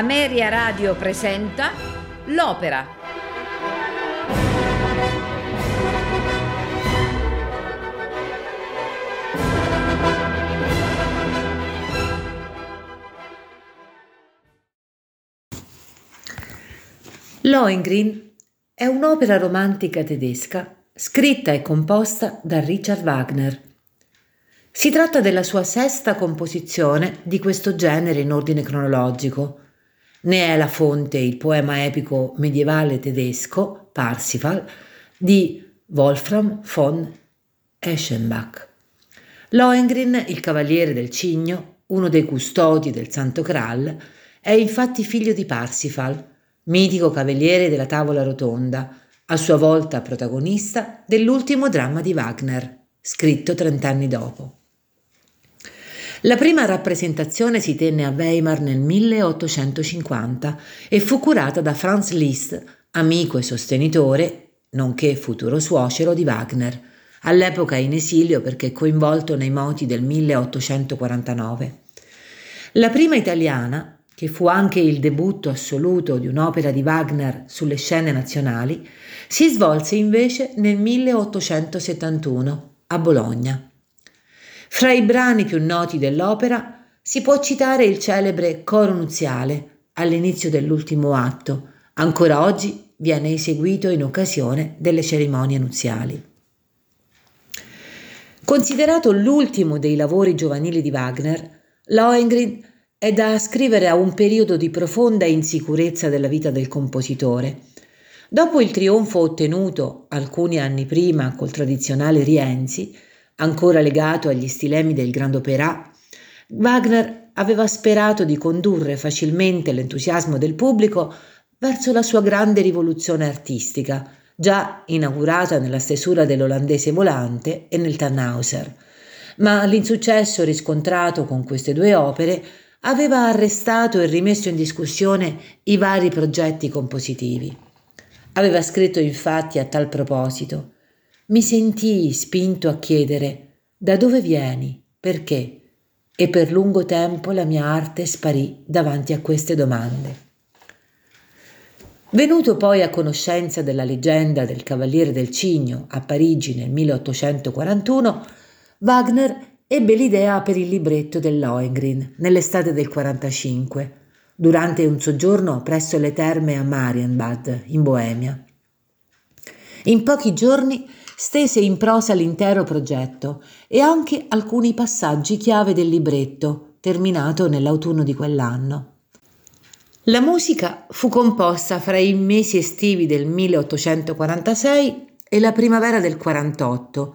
Ameria Radio presenta L'Opera. Lohengrin è un'opera romantica tedesca scritta e composta da Richard Wagner si tratta della sua sesta composizione di questo genere in ordine cronologico. Ne è la fonte il poema epico medievale tedesco Parsifal di Wolfram von Eschenbach. Lohengrin, il cavaliere del cigno, uno dei custodi del Santo Graal, è infatti figlio di Parsifal, mitico cavaliere della tavola rotonda, a sua volta protagonista dell'ultimo dramma di Wagner, scritto trent'anni dopo. La prima rappresentazione si tenne a Weimar nel 1850 e fu curata da Franz Liszt, amico e sostenitore, nonché futuro suocero di Wagner, all'epoca in esilio perché coinvolto nei moti del 1849. La prima italiana, che fu anche il debutto assoluto di un'opera di Wagner sulle scene nazionali, si svolse invece nel 1871 a Bologna. Fra i brani più noti dell'opera si può citare il celebre coro nuziale all'inizio dell'ultimo atto, ancora oggi viene eseguito in occasione delle cerimonie nuziali. Considerato l'ultimo dei lavori giovanili di Wagner, Lohengrin è da ascrivere a un periodo di profonda insicurezza della vita del compositore. Dopo il trionfo ottenuto alcuni anni prima col tradizionale Rienzi, ancora legato agli stilemi del Grand Opéra, Wagner aveva sperato di condurre facilmente l'entusiasmo del pubblico verso la sua grande rivoluzione artistica, già inaugurata nella stesura dell'Olandese Volante e nel Tannhauser. Ma l'insuccesso riscontrato con queste due opere aveva arrestato e rimesso in discussione i vari progetti compositivi. Aveva scritto infatti a tal proposito mi sentii spinto a chiedere da dove vieni, perché, e per lungo tempo la mia arte sparì davanti a queste domande. Venuto poi a conoscenza della leggenda del Cavaliere del Cigno a Parigi nel 1841, Wagner ebbe l'idea per il libretto del Lohengrin nell'estate del 45, durante un soggiorno presso le terme a Marienbad, in Boemia. In pochi giorni stese in prosa l'intero progetto e anche alcuni passaggi chiave del libretto, terminato nell'autunno di quell'anno. La musica fu composta fra i mesi estivi del 1846 e la primavera del 48,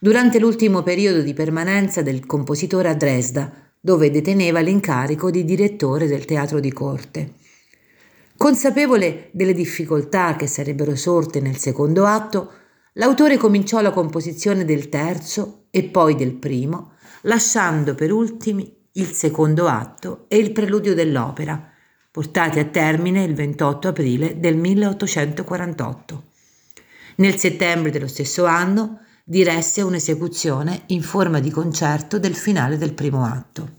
durante l'ultimo periodo di permanenza del compositore a Dresda, dove deteneva l'incarico di direttore del teatro di corte. Consapevole delle difficoltà che sarebbero sorte nel secondo atto, L'autore cominciò la composizione del terzo e poi del primo, lasciando per ultimi il secondo atto e il preludio dell'opera, portati a termine il 28 aprile del 1848. Nel settembre dello stesso anno diresse un'esecuzione in forma di concerto del finale del primo atto.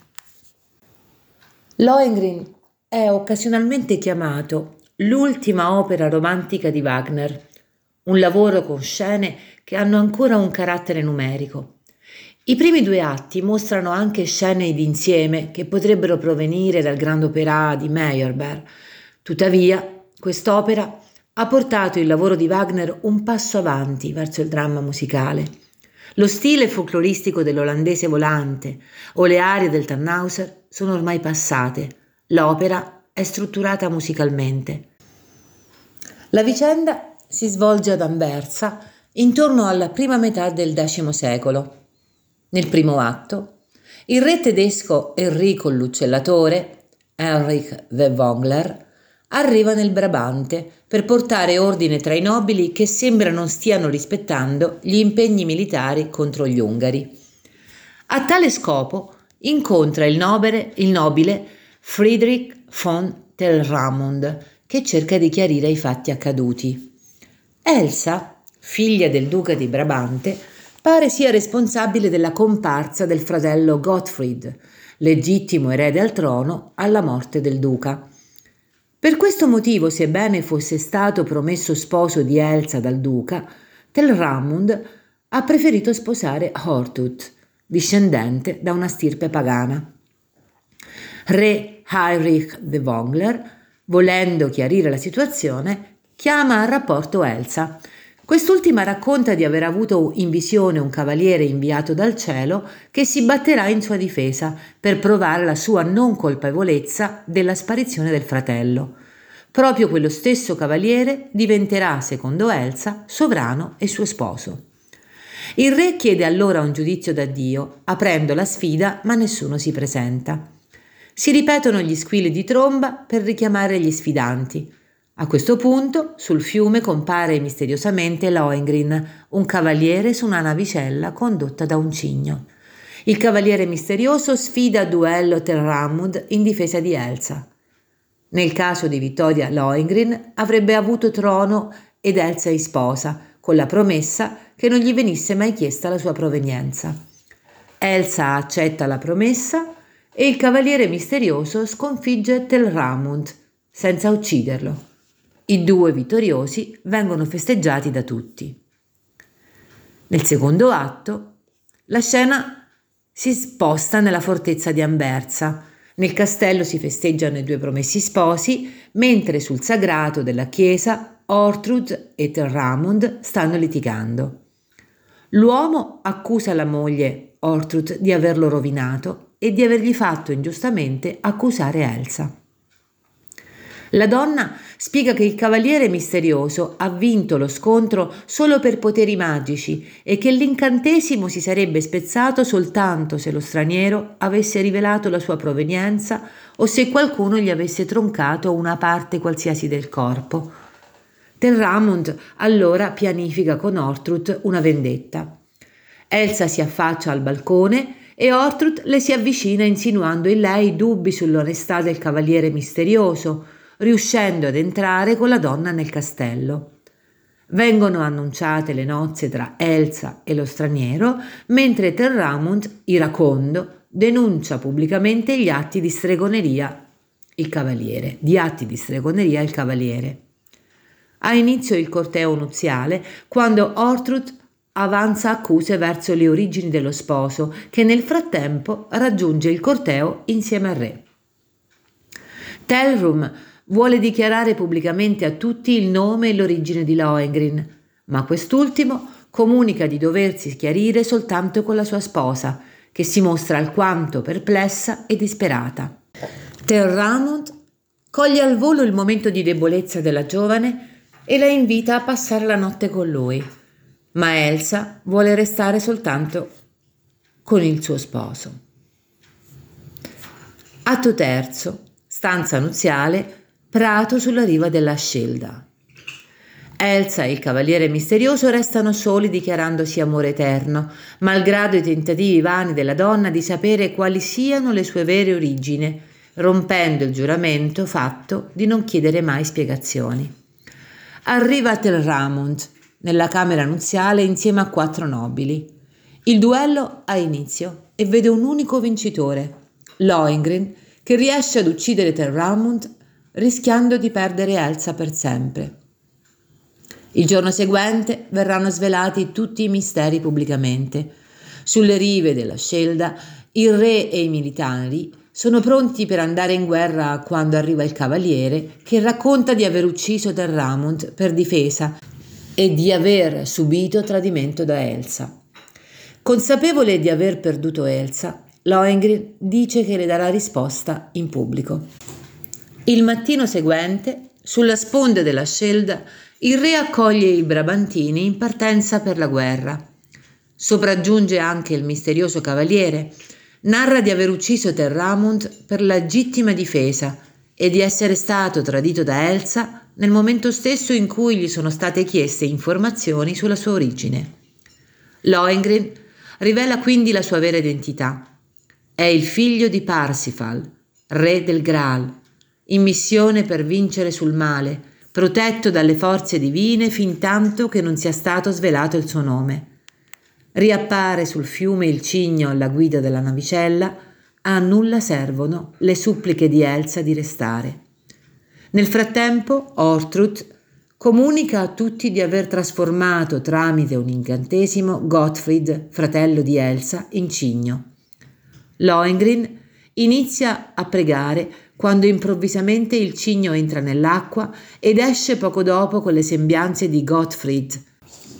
Lohengrin è occasionalmente chiamato l'ultima opera romantica di Wagner un lavoro con scene che hanno ancora un carattere numerico. I primi due atti mostrano anche scene d'insieme che potrebbero provenire dal Grand Opéra di Meyerbeer. Tuttavia, quest'opera ha portato il lavoro di Wagner un passo avanti verso il dramma musicale. Lo stile folcloristico dell'olandese volante o le arie del Tannhauser sono ormai passate. L'opera è strutturata musicalmente. La vicenda si svolge ad Anversa intorno alla prima metà del X secolo. Nel primo atto, il re tedesco Enrico l'Uccellatore, Heinrich the Wongler, arriva nel Brabante per portare ordine tra i nobili che sembra non stiano rispettando gli impegni militari contro gli ungari. A tale scopo incontra il nobile, il nobile Friedrich von Telramund che cerca di chiarire i fatti accaduti. Elsa, figlia del duca di Brabante, pare sia responsabile della comparsa del fratello Gottfried, legittimo erede al trono alla morte del duca. Per questo motivo, sebbene fosse stato promesso sposo di Elsa dal duca, Telramund ha preferito sposare Hortut, discendente da una stirpe pagana. Re Heinrich de Wongler, volendo chiarire la situazione, chiama a rapporto Elsa. Quest'ultima racconta di aver avuto in visione un cavaliere inviato dal cielo che si batterà in sua difesa per provare la sua non colpevolezza della sparizione del fratello. Proprio quello stesso cavaliere diventerà, secondo Elsa, sovrano e suo sposo. Il re chiede allora un giudizio da Dio, aprendo la sfida, ma nessuno si presenta. Si ripetono gli squilli di tromba per richiamare gli sfidanti. A questo punto sul fiume compare misteriosamente Lohengrin, un cavaliere su una navicella condotta da un cigno. Il cavaliere misterioso sfida a duello Terramund in difesa di Elsa. Nel caso di Vittoria Lohengrin avrebbe avuto trono ed Elsa in sposa, con la promessa che non gli venisse mai chiesta la sua provenienza. Elsa accetta la promessa e il cavaliere misterioso sconfigge Telramund senza ucciderlo. I due vittoriosi vengono festeggiati da tutti. Nel secondo atto, la scena si sposta nella fortezza di Amberza. Nel castello si festeggiano i due promessi sposi, mentre sul sagrato della chiesa Ortrud e Terramund stanno litigando. L'uomo accusa la moglie Ortrud di averlo rovinato e di avergli fatto ingiustamente accusare Elsa. La donna spiega che il cavaliere misterioso ha vinto lo scontro solo per poteri magici e che l'incantesimo si sarebbe spezzato soltanto se lo straniero avesse rivelato la sua provenienza o se qualcuno gli avesse troncato una parte qualsiasi del corpo. Terramund allora pianifica con Ortrud una vendetta. Elsa si affaccia al balcone e Ortrud le si avvicina insinuando in lei dubbi sull'onestà del cavaliere misterioso, riuscendo ad entrare con la donna nel castello. Vengono annunciate le nozze tra Elsa e lo straniero, mentre Terramund, iracondo, denuncia pubblicamente gli atti di stregoneria il cavaliere, di atti di stregoneria il cavaliere. Ha inizio il corteo nuziale quando Ortrud avanza accuse verso le origini dello sposo, che nel frattempo raggiunge il corteo insieme al re. Telrum vuole dichiarare pubblicamente a tutti il nome e l'origine di Lohengrin, ma quest'ultimo comunica di doversi chiarire soltanto con la sua sposa, che si mostra alquanto perplessa e disperata. Terramond coglie al volo il momento di debolezza della giovane e la invita a passare la notte con lui ma Elsa vuole restare soltanto con il suo sposo. Atto terzo, stanza nuziale, prato sulla riva della Scelda. Elsa e il cavaliere misterioso restano soli dichiarandosi amore eterno, malgrado i tentativi vani della donna di sapere quali siano le sue vere origini, rompendo il giuramento fatto di non chiedere mai spiegazioni. Arriva Telramund, nella camera nuziale insieme a quattro nobili. Il duello ha inizio e vede un unico vincitore, Lohengrin, che riesce ad uccidere Terramund rischiando di perdere Elsa per sempre. Il giorno seguente verranno svelati tutti i misteri pubblicamente. Sulle rive della Scelda, il re e i militari sono pronti per andare in guerra quando arriva il cavaliere che racconta di aver ucciso Terramund per difesa e di aver subito tradimento da Elsa. Consapevole di aver perduto Elsa, Lohengrin dice che le darà risposta in pubblico. Il mattino seguente, sulla sponda della scelda, il re accoglie i Brabantini in partenza per la guerra. Sopraggiunge anche il misterioso cavaliere, narra di aver ucciso Terramund per legittima difesa e di essere stato tradito da Elsa nel momento stesso in cui gli sono state chieste informazioni sulla sua origine. Lohengrin rivela quindi la sua vera identità. È il figlio di Parsifal, re del Graal, in missione per vincere sul male, protetto dalle forze divine fin tanto che non sia stato svelato il suo nome. Riappare sul fiume il cigno alla guida della navicella, a nulla servono le suppliche di Elsa di restare. Nel frattempo, Ortrud comunica a tutti di aver trasformato tramite un incantesimo Gottfried, fratello di Elsa, in cigno. Lohengrin inizia a pregare quando improvvisamente il cigno entra nell'acqua ed esce poco dopo con le sembianze di Gottfried,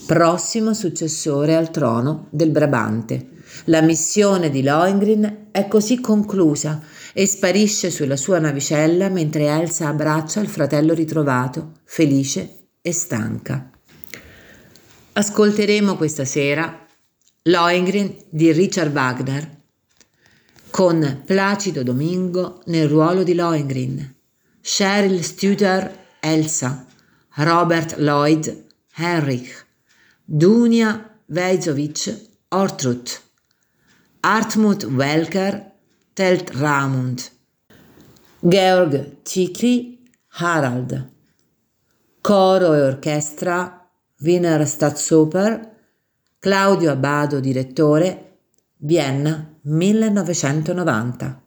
prossimo successore al trono del Brabante. La missione di Lohengrin è così conclusa e sparisce sulla sua navicella mentre Elsa abbraccia il fratello ritrovato, felice e stanca. Ascolteremo questa sera Lohengrin di Richard Wagner con Placido Domingo nel ruolo di Lohengrin, Cheryl Studer Elsa, Robert Lloyd Henrich, Dunia Vejzovic Ortrud, Hartmut Welker Telt Ramund, Georg Tikli Harald, coro e orchestra Wiener Staatsoper, Claudio Abbado direttore, Vienna 1990.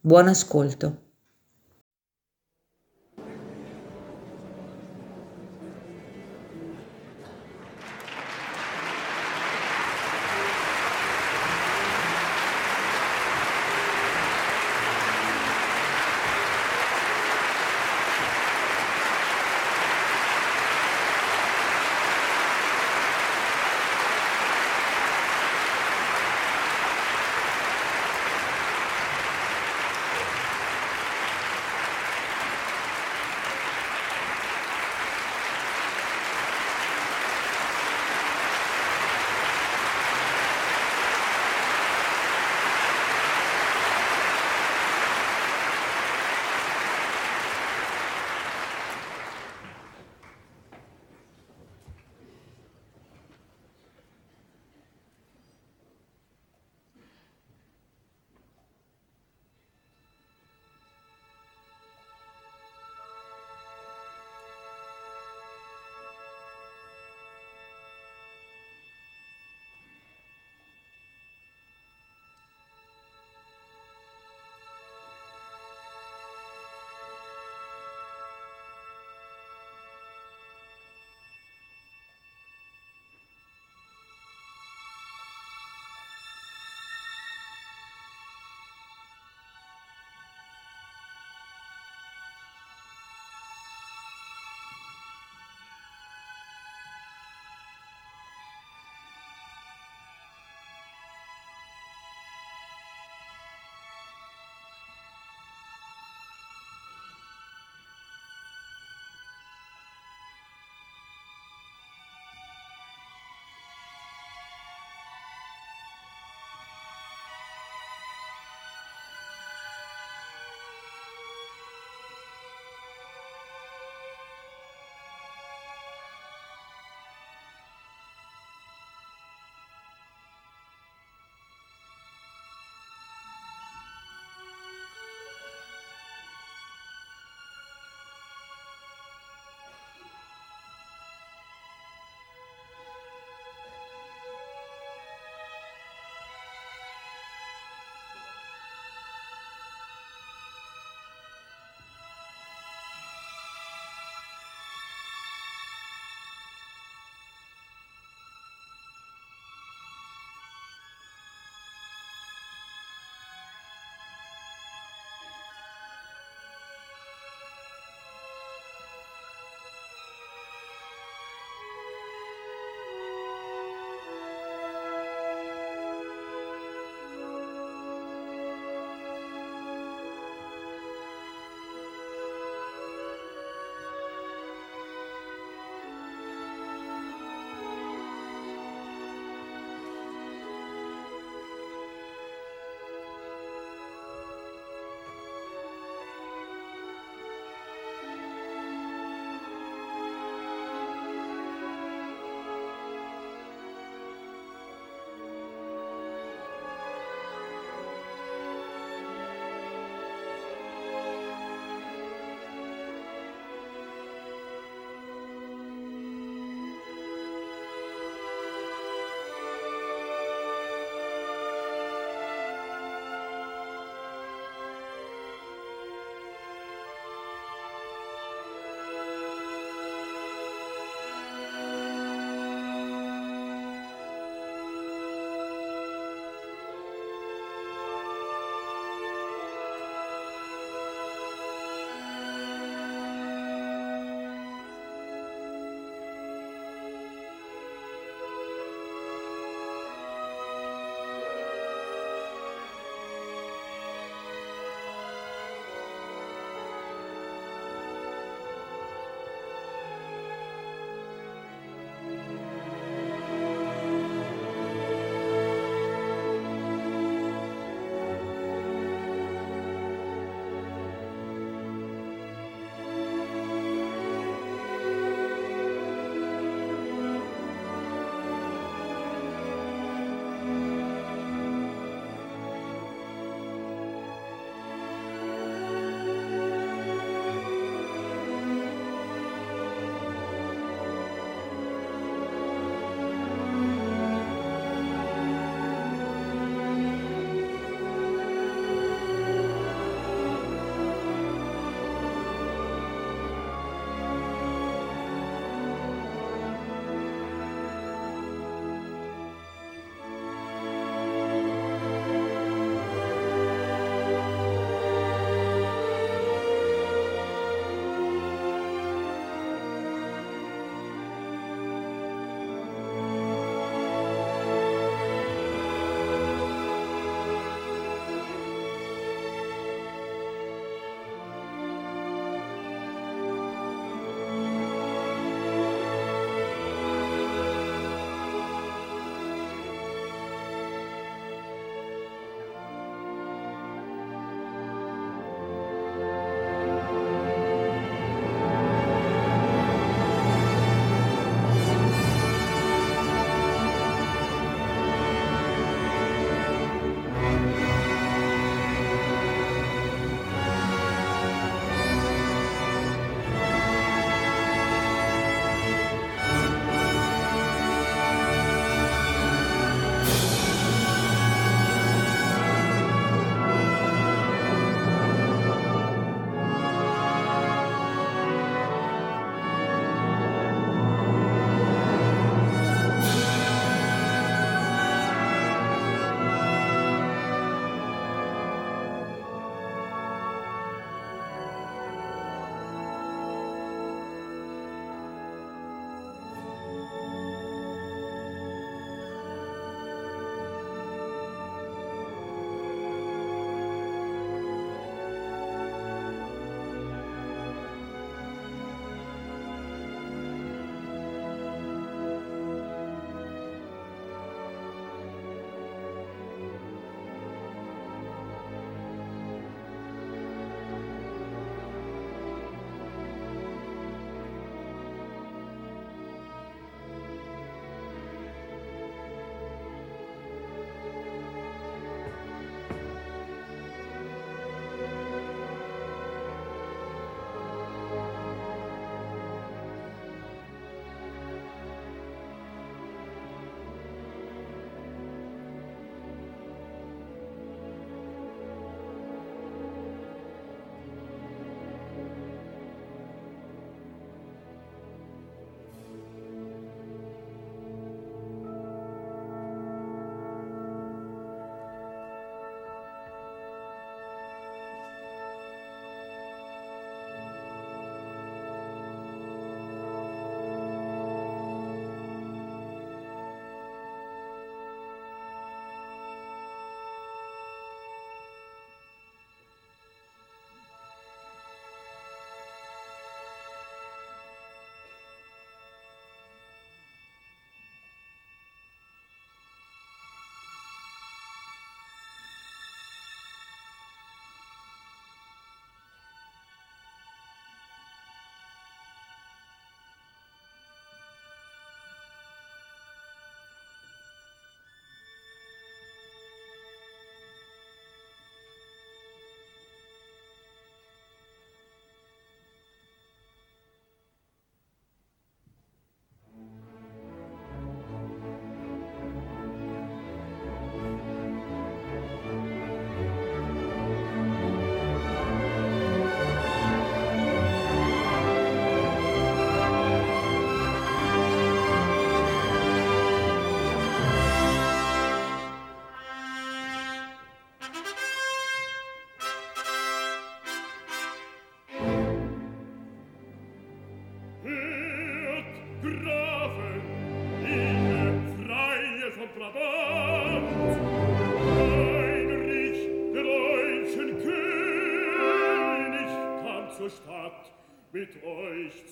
Buon ascolto.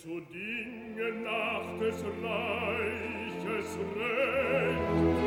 zu dingen nach des reiches recht.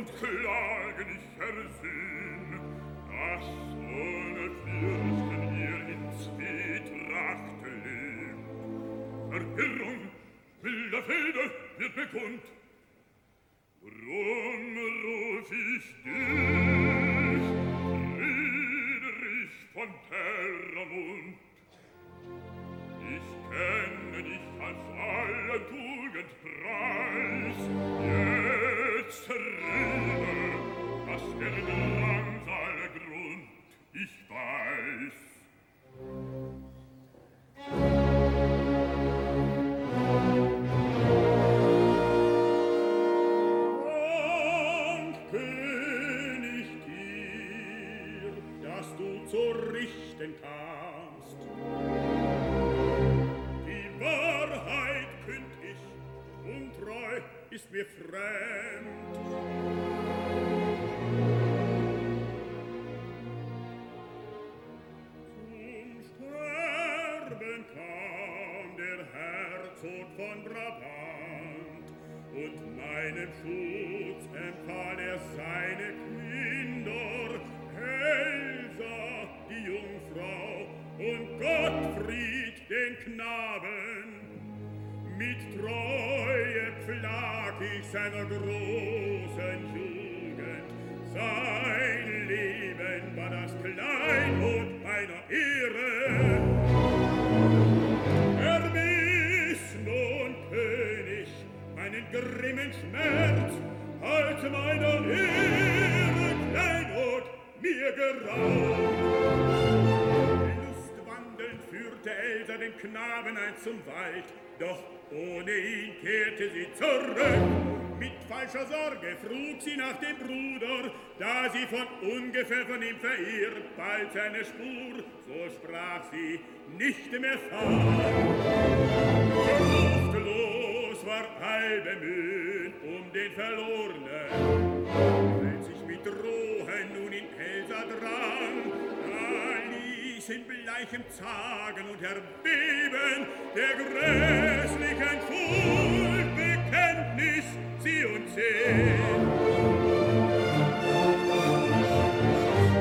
und Klagen ich ersehn. Ach, ohne Fürchten ihr in Zwietracht lebt. Verwirrung wilder Fede wird bekund. Drum ruf ich dich, Friedrich von Terramund. Ich kenne dich als alle Tugend preis, Rebe, was der Mann sei Grund, ich weiß. ist der fremd. von Brabant und meinem Schutz empfahl er seine Kinder, Elsa, die Jungfrau und Gottfried, den Knaben mit Treue pflag ich seiner großen Jugend. Sein Leben war das Kleinod meiner Ehre. Er miss nun, König, meinen grimmen Schmerz, als meiner Ehre Kleinod mir geraubt. Lustwandelnd führte Elsa den Knaben ein zum Wald, doch ohne ihn kehrte sie zurück. Mit falscher Sorge frug sie nach dem Bruder, da sie von ungefähr von ihm verirrt, bald seine Spur, so sprach sie, nicht mehr fahren. Fruchtlos war all bemüht um den Verlorenen, als sich mit Drohen nun in Elsa drang, ließ in bleichem Zagen und Erbeben der grässlichen Furcht Bekenntnis sie und sehen.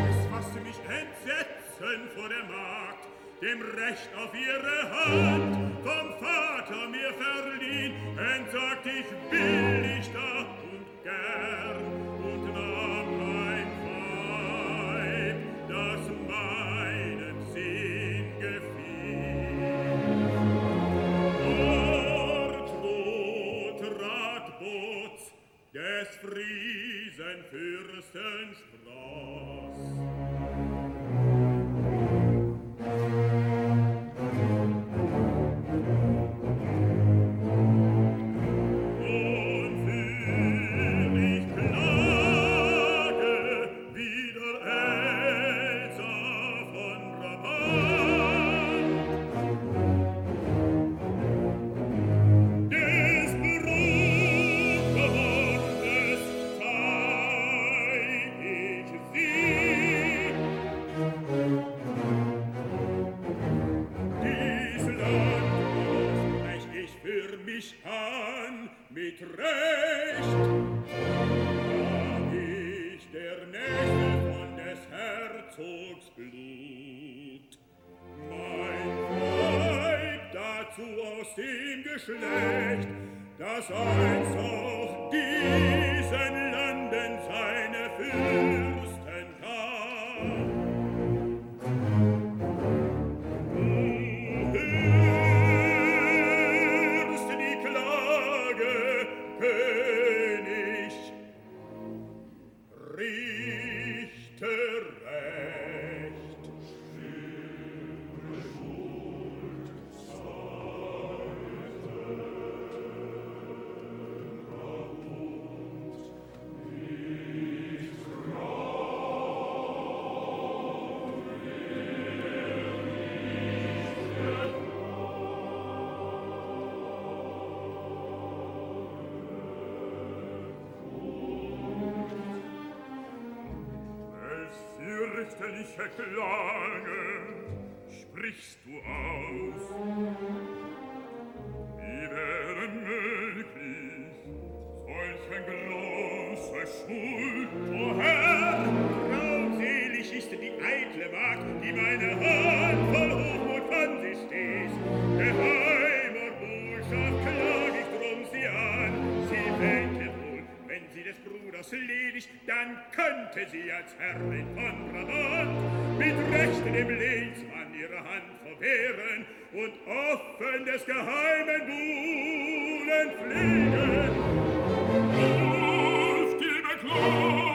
Es fasste mich Entsetzen vor der Magd, dem Recht auf ihre Hand vom Vater mir verliehen, entsagt ich billig des Friesen Fürsten sprach. Aus dem Geschlecht, das einst auch diesen Landen seine Fürsten klar. des geheimen Buhlen fliegen. Luft, liebe Klon,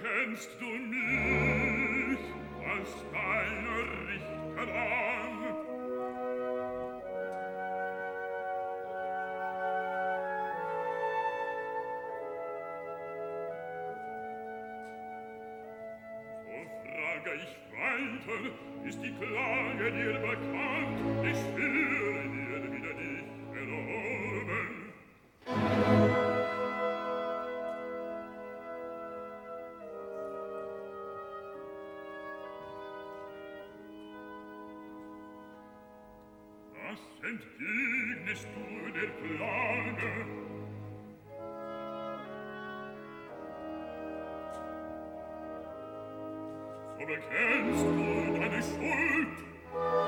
kennst du mich als deine Richter an. So frage ich weiter, ist die Klage dir er bekannt, ich schwöre dir er wieder dich erlauben. Was entgegnest du der Klage? aber kennst du deine Schuld?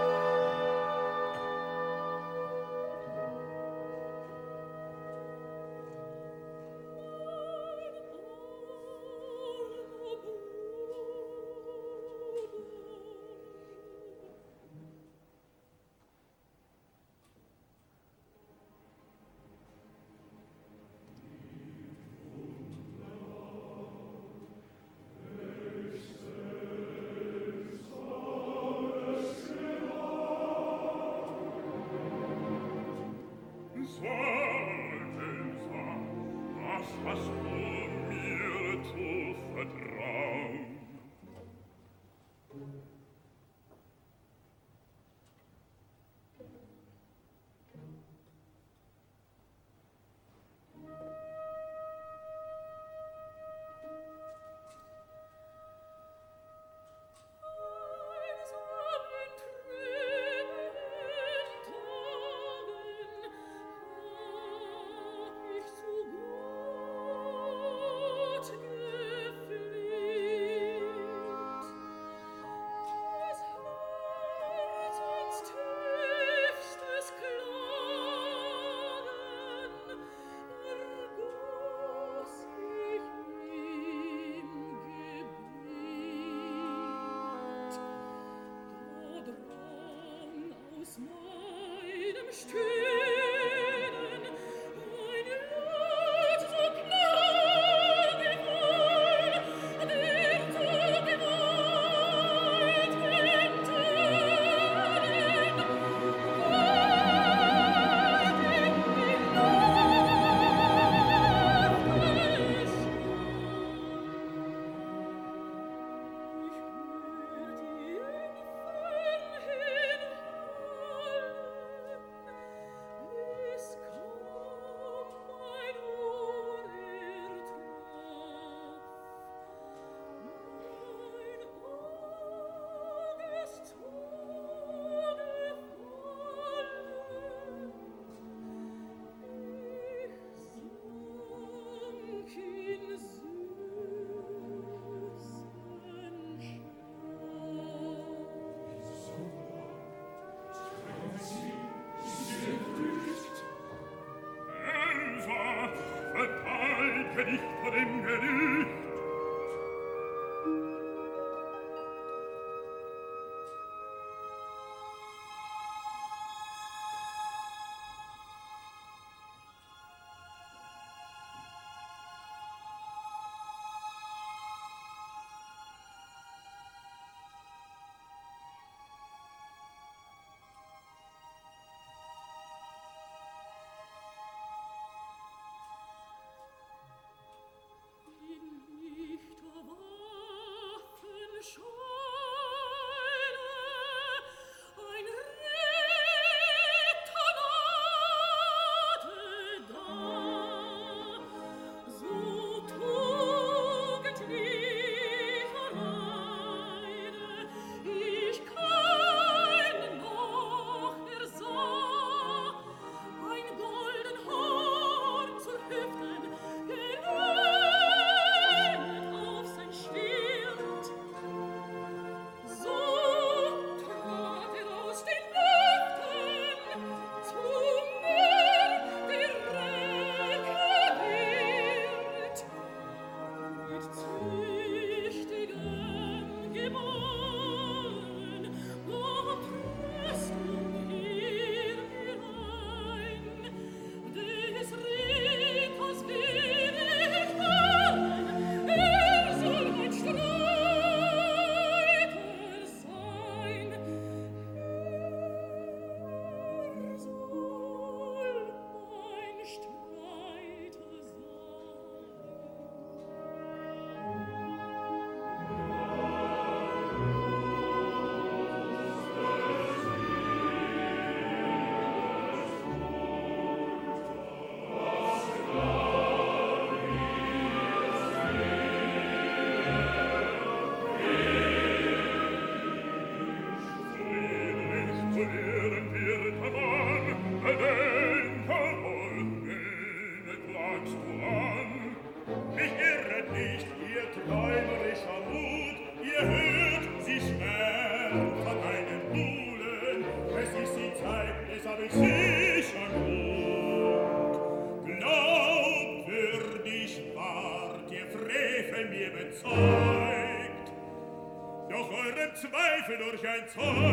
canzone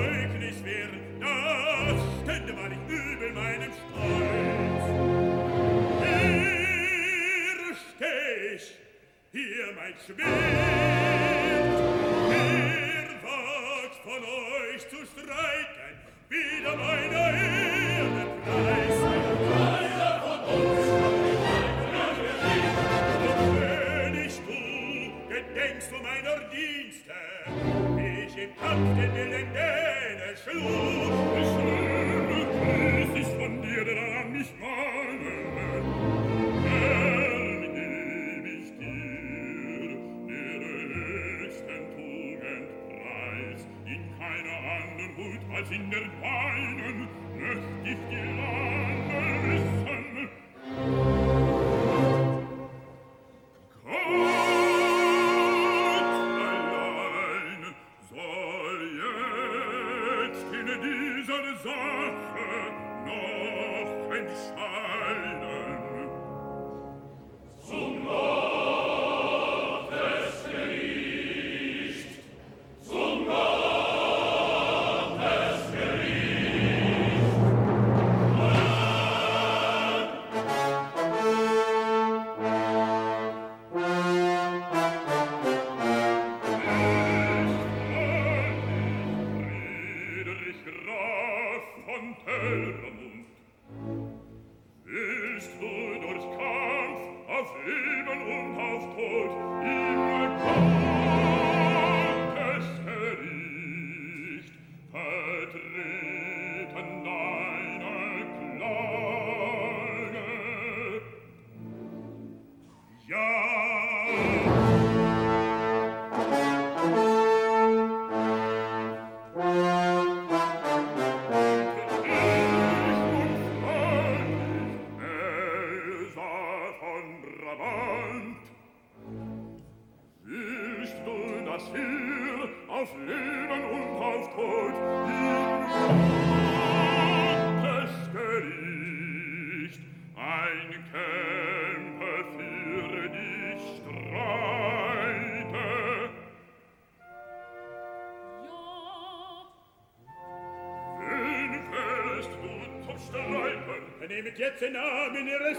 jetzt in Namen ihres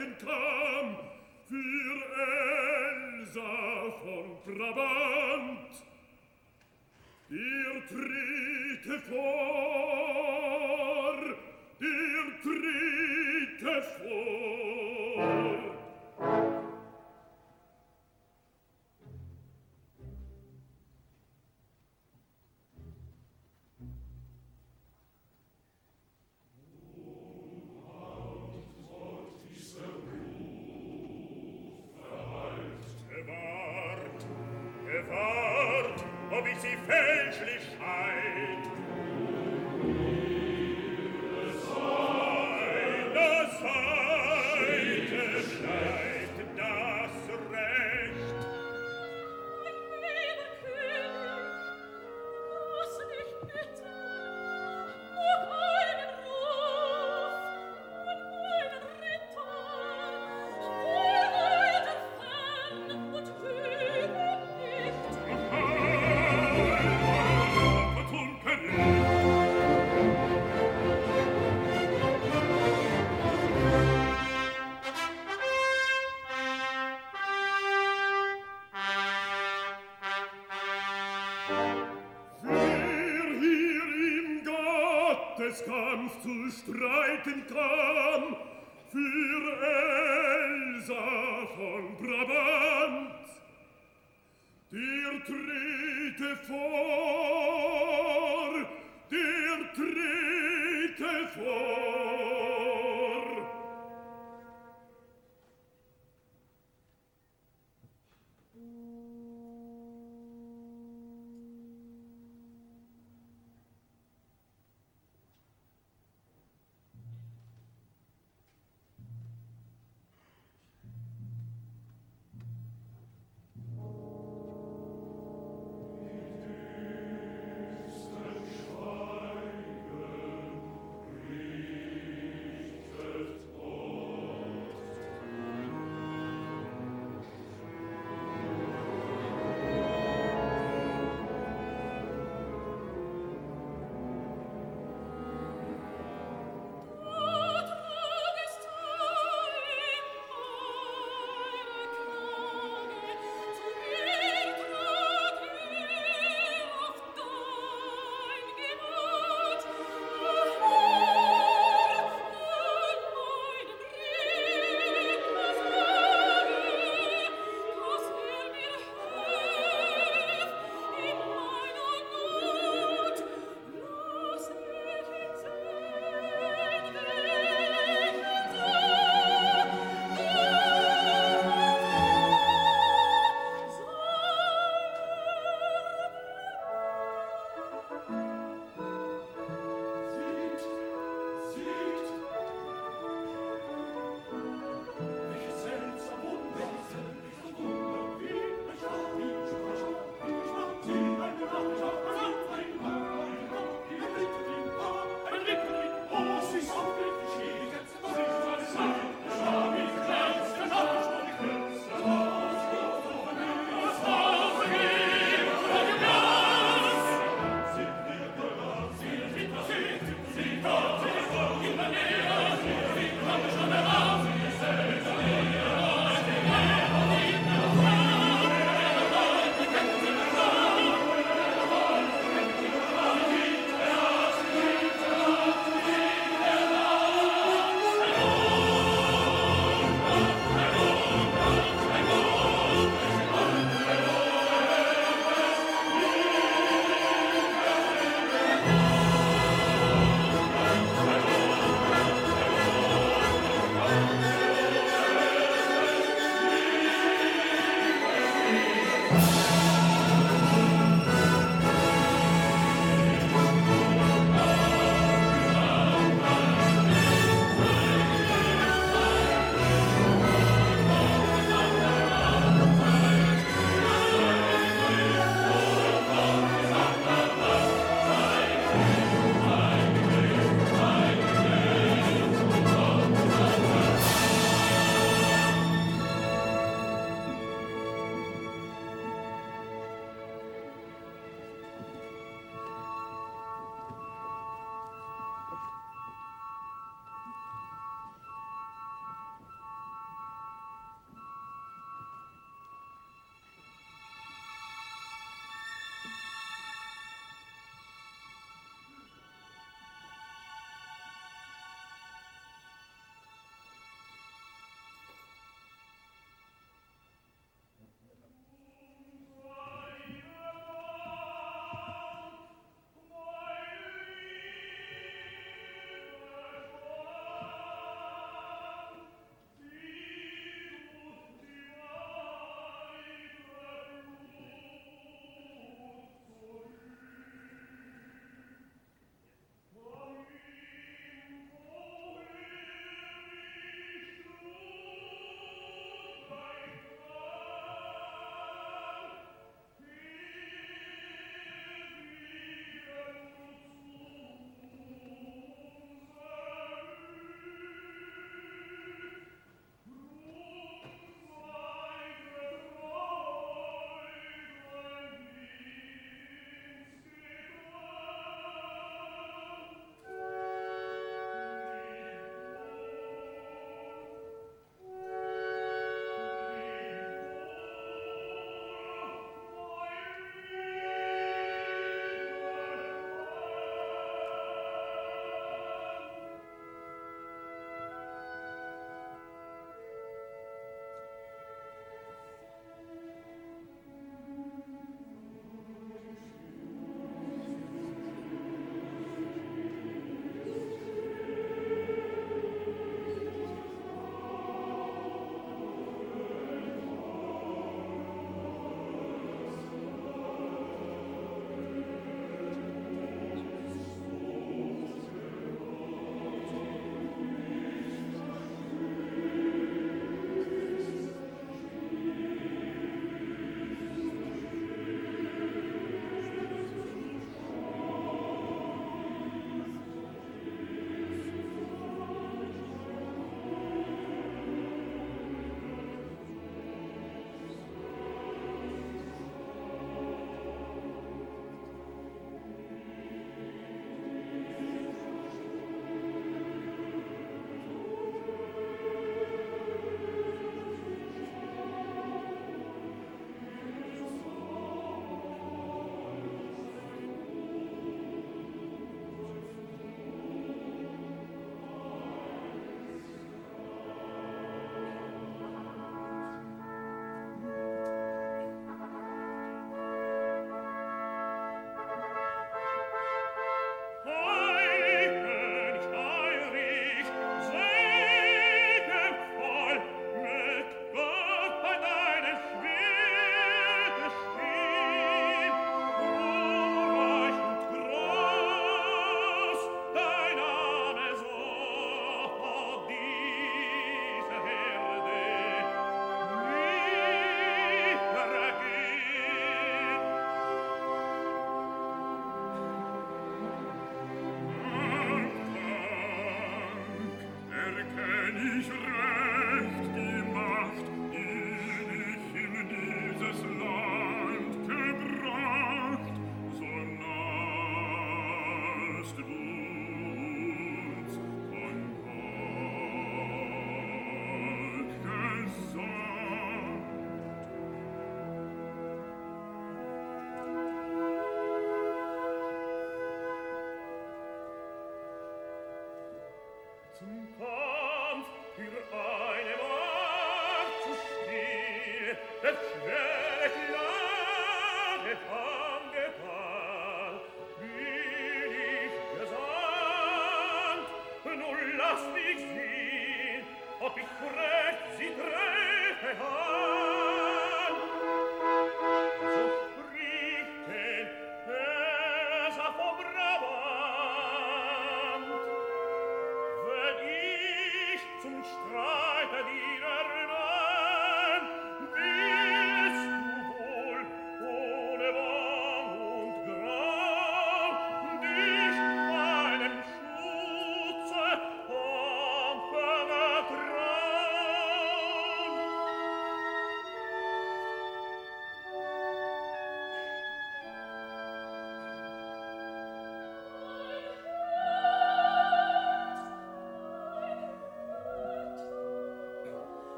Captain Kirk!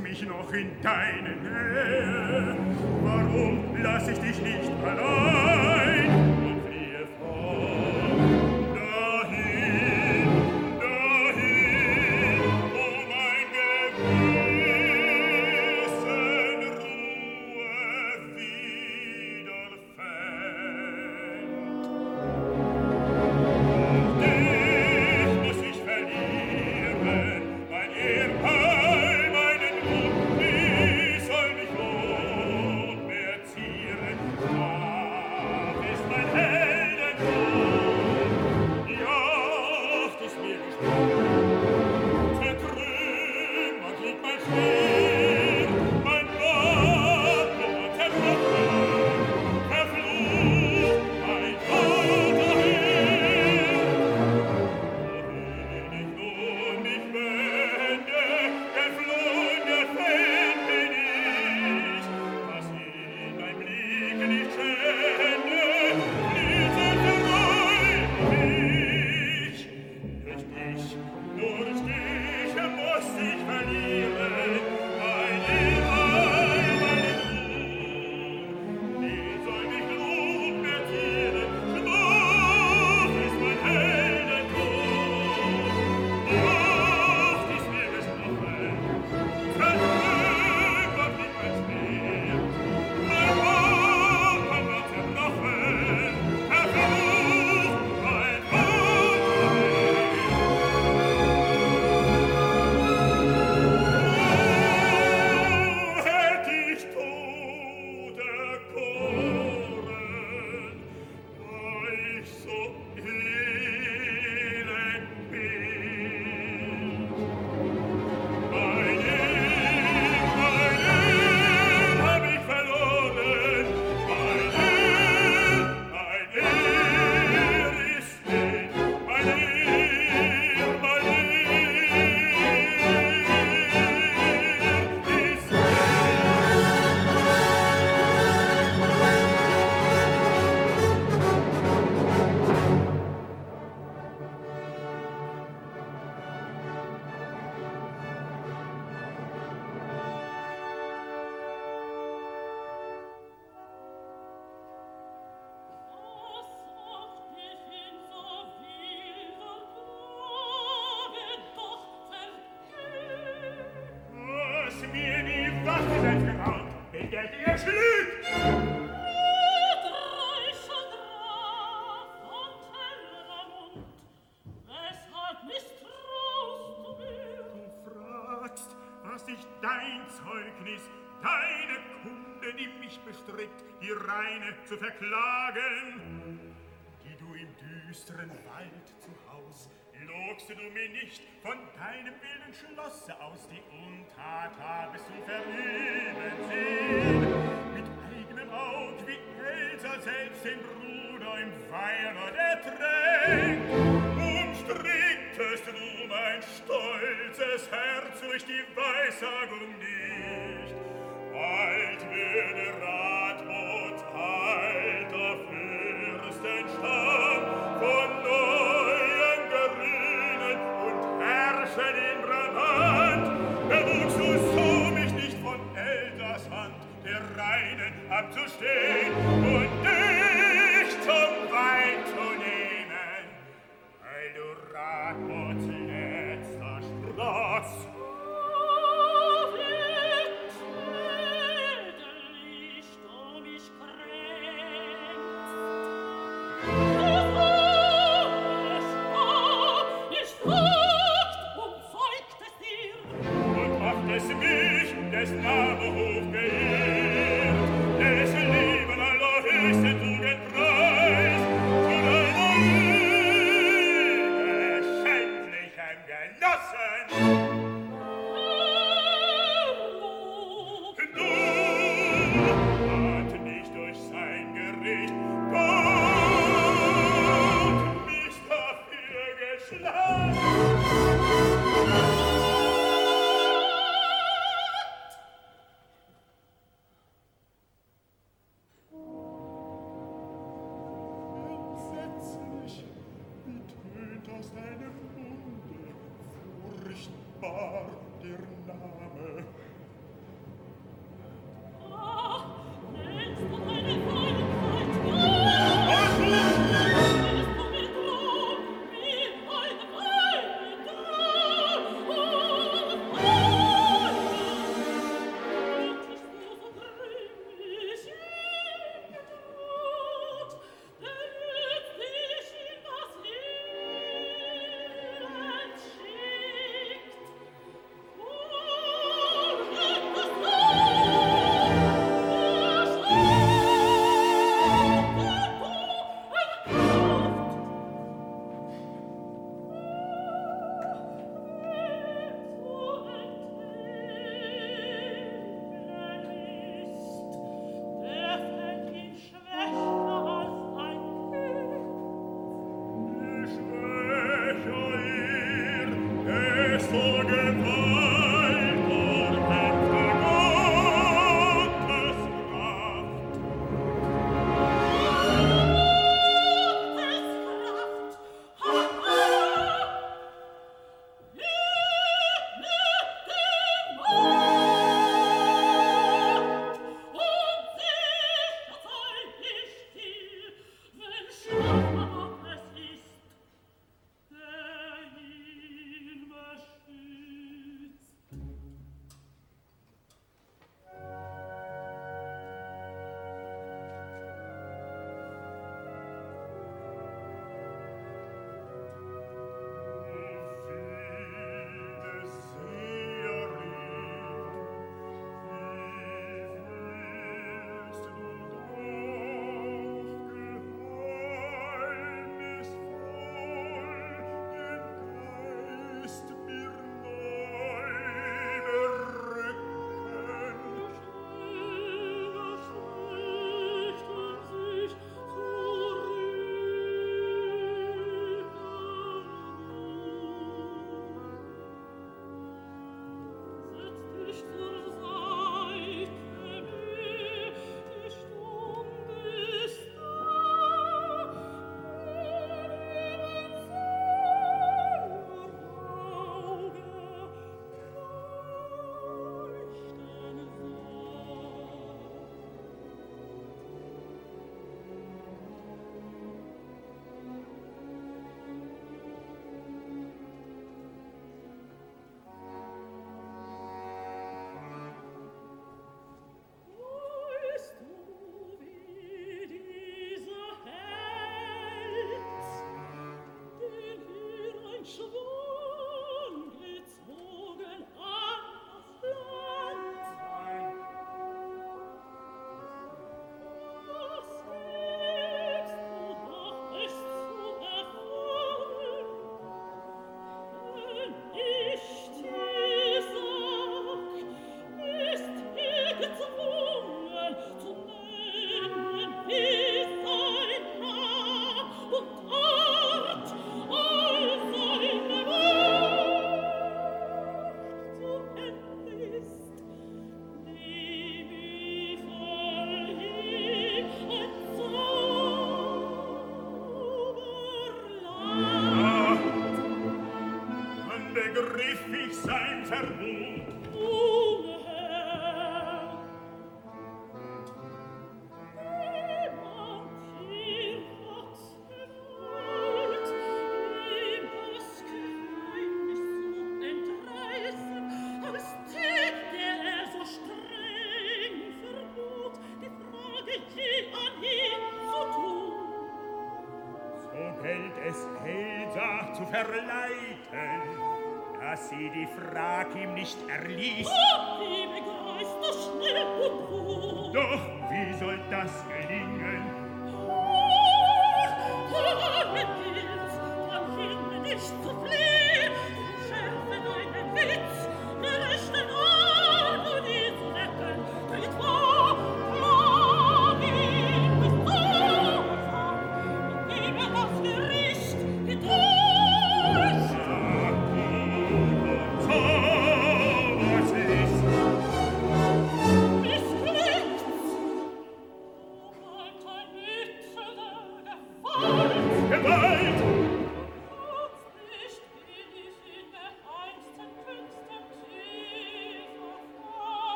Mich noch in deine Nähe? Warum lass ich dich nicht allein? Zu verklagen. Die du im düsteren Wald zu Haus, logst du mir nicht von deinem wilden Schlosse aus die Untat habest du verüben sehen. Mit eigenem Aug wie Elsa selbst den Bruder im Weiher ertränkt. Umstricktest du mein stolzes Herz durch die Weissagung nicht. Bald würde Radmut abzustehen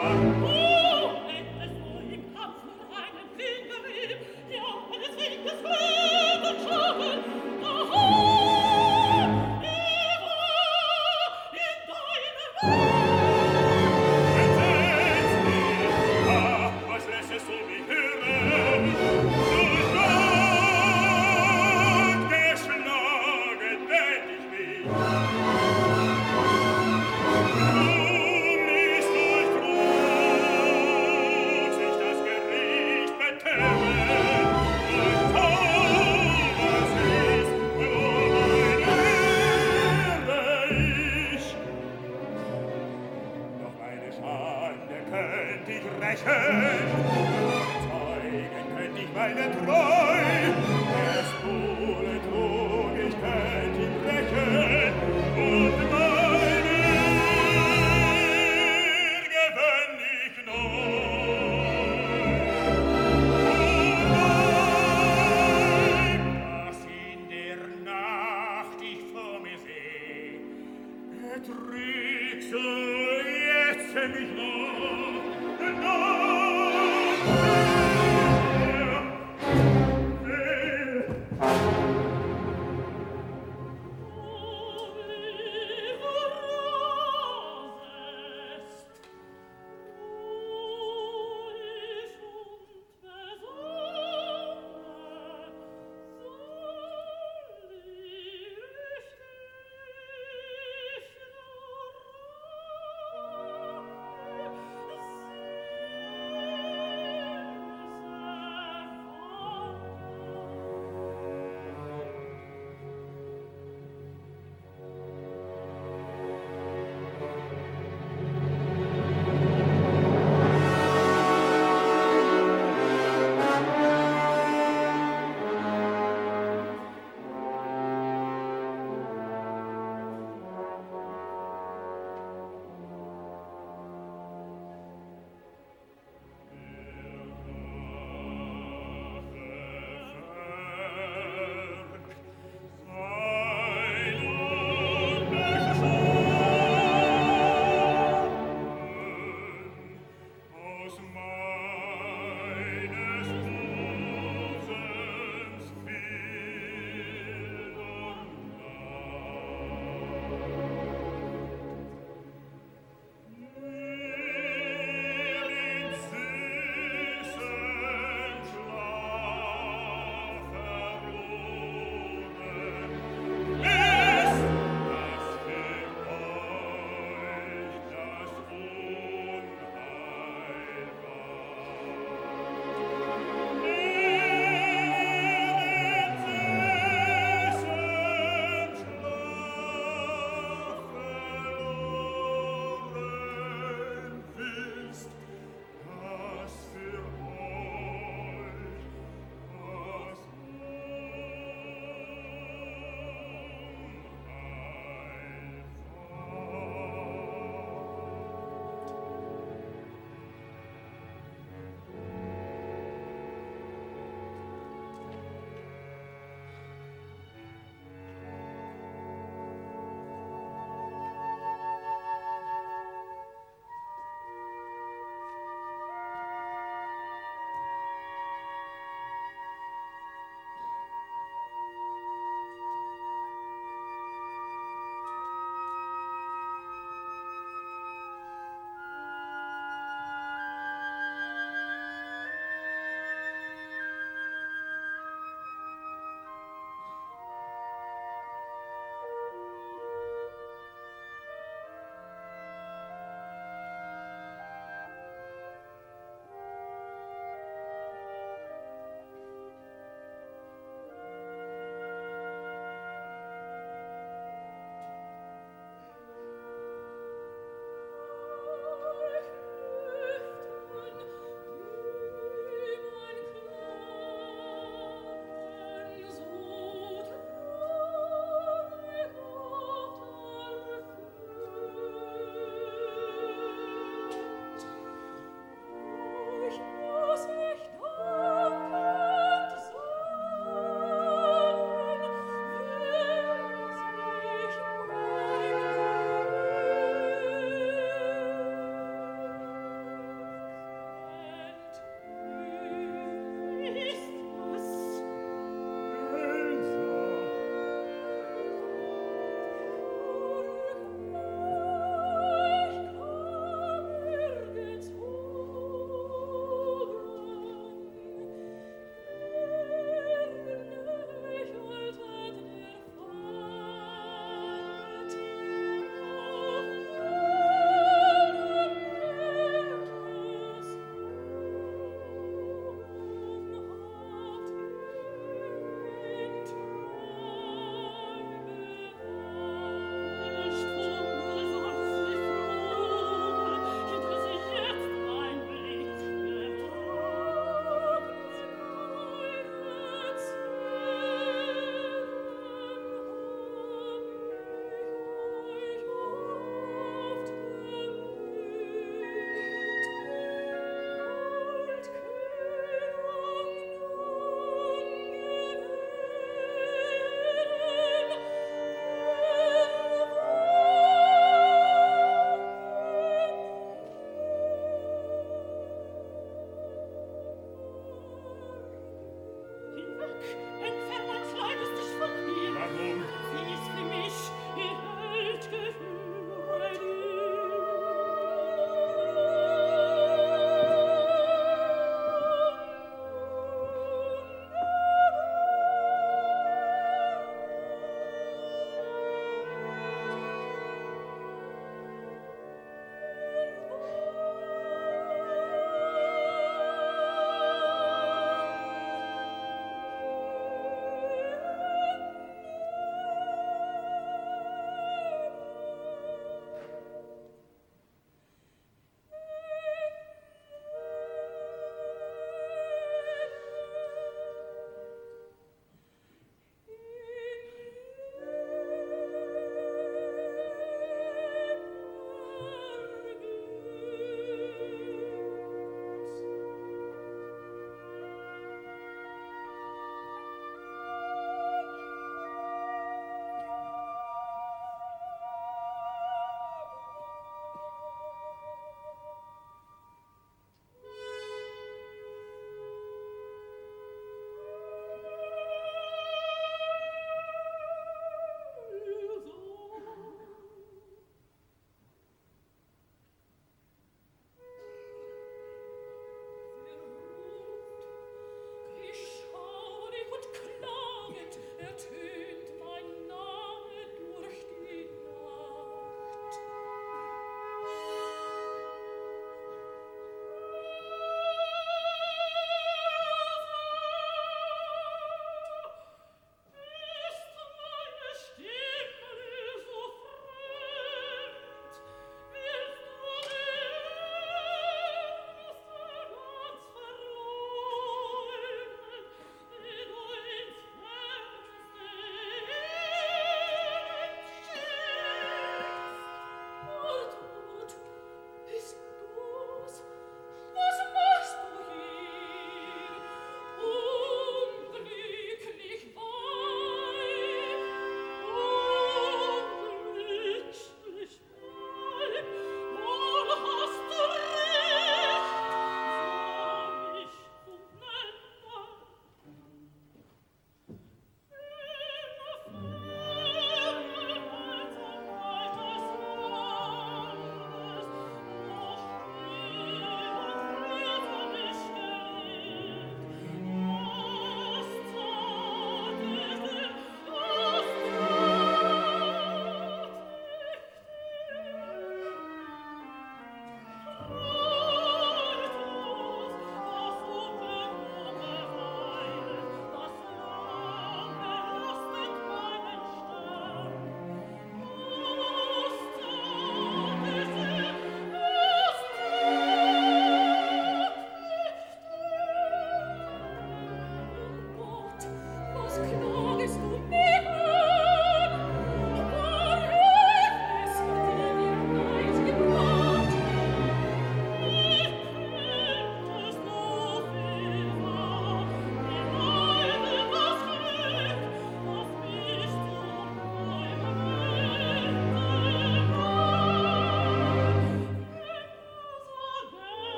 Bye.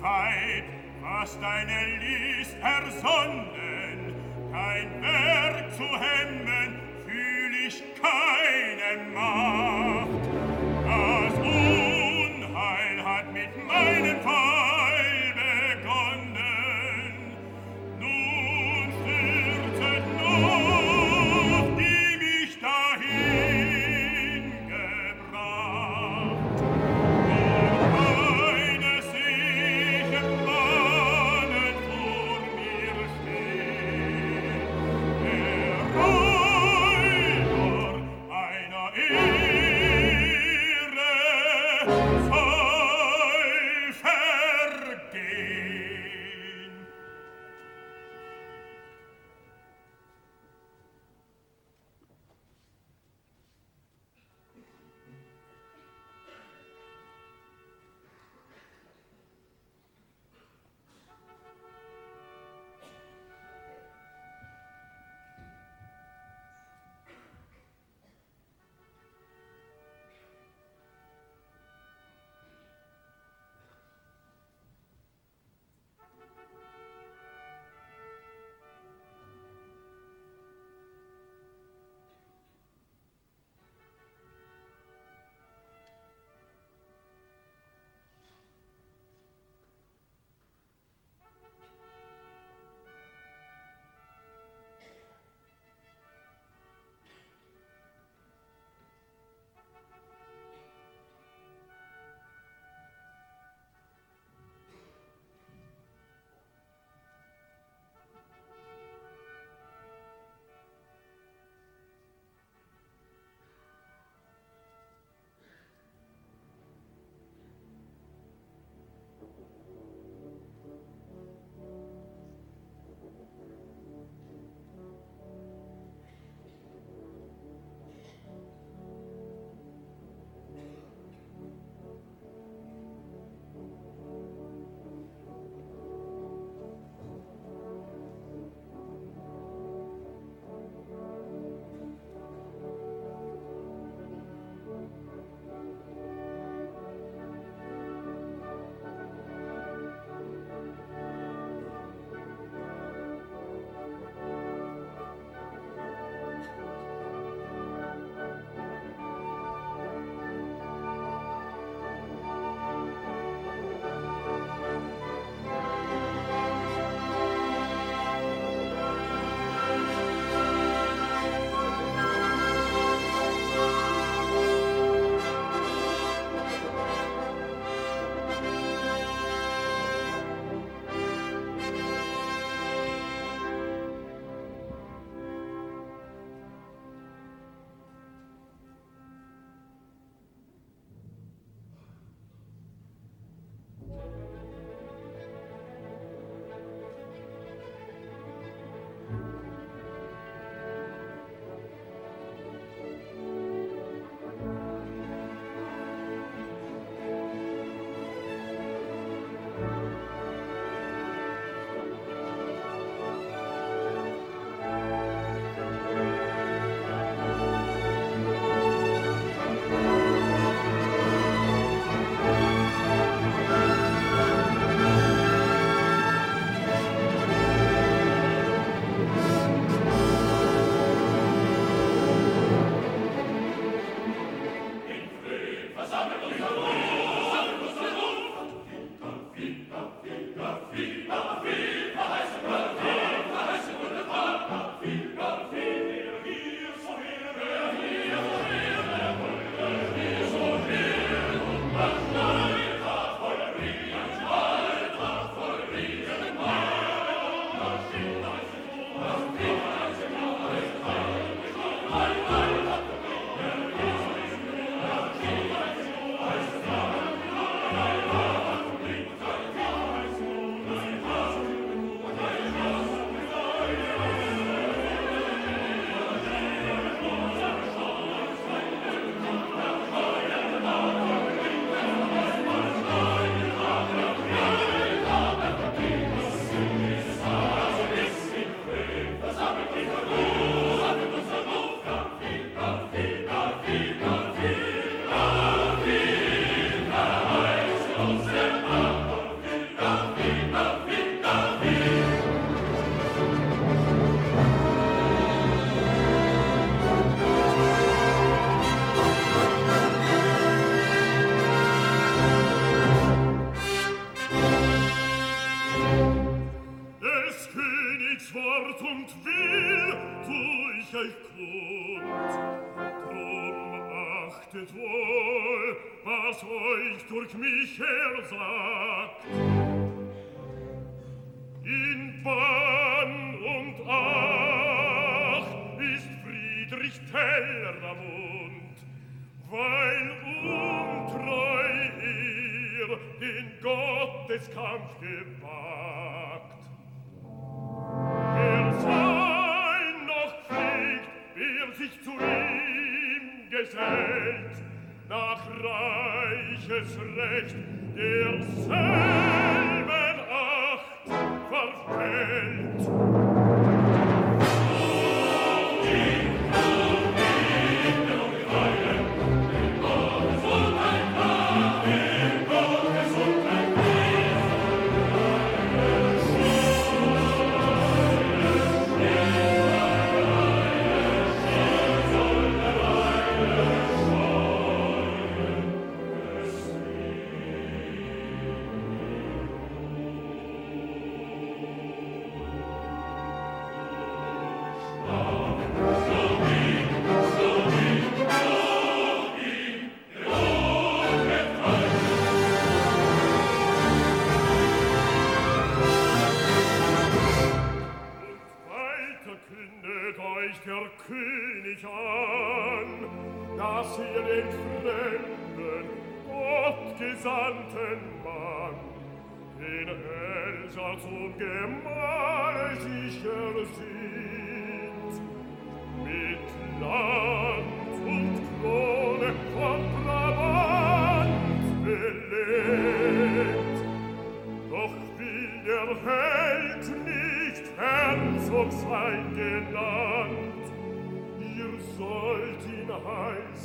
feit, was deine List ersonnen, kein Werk zu hemmen, reiches Recht derselben Acht verfällt.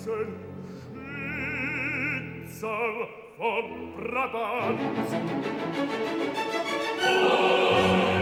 Herzen Blitzer vom Brabant. Oh!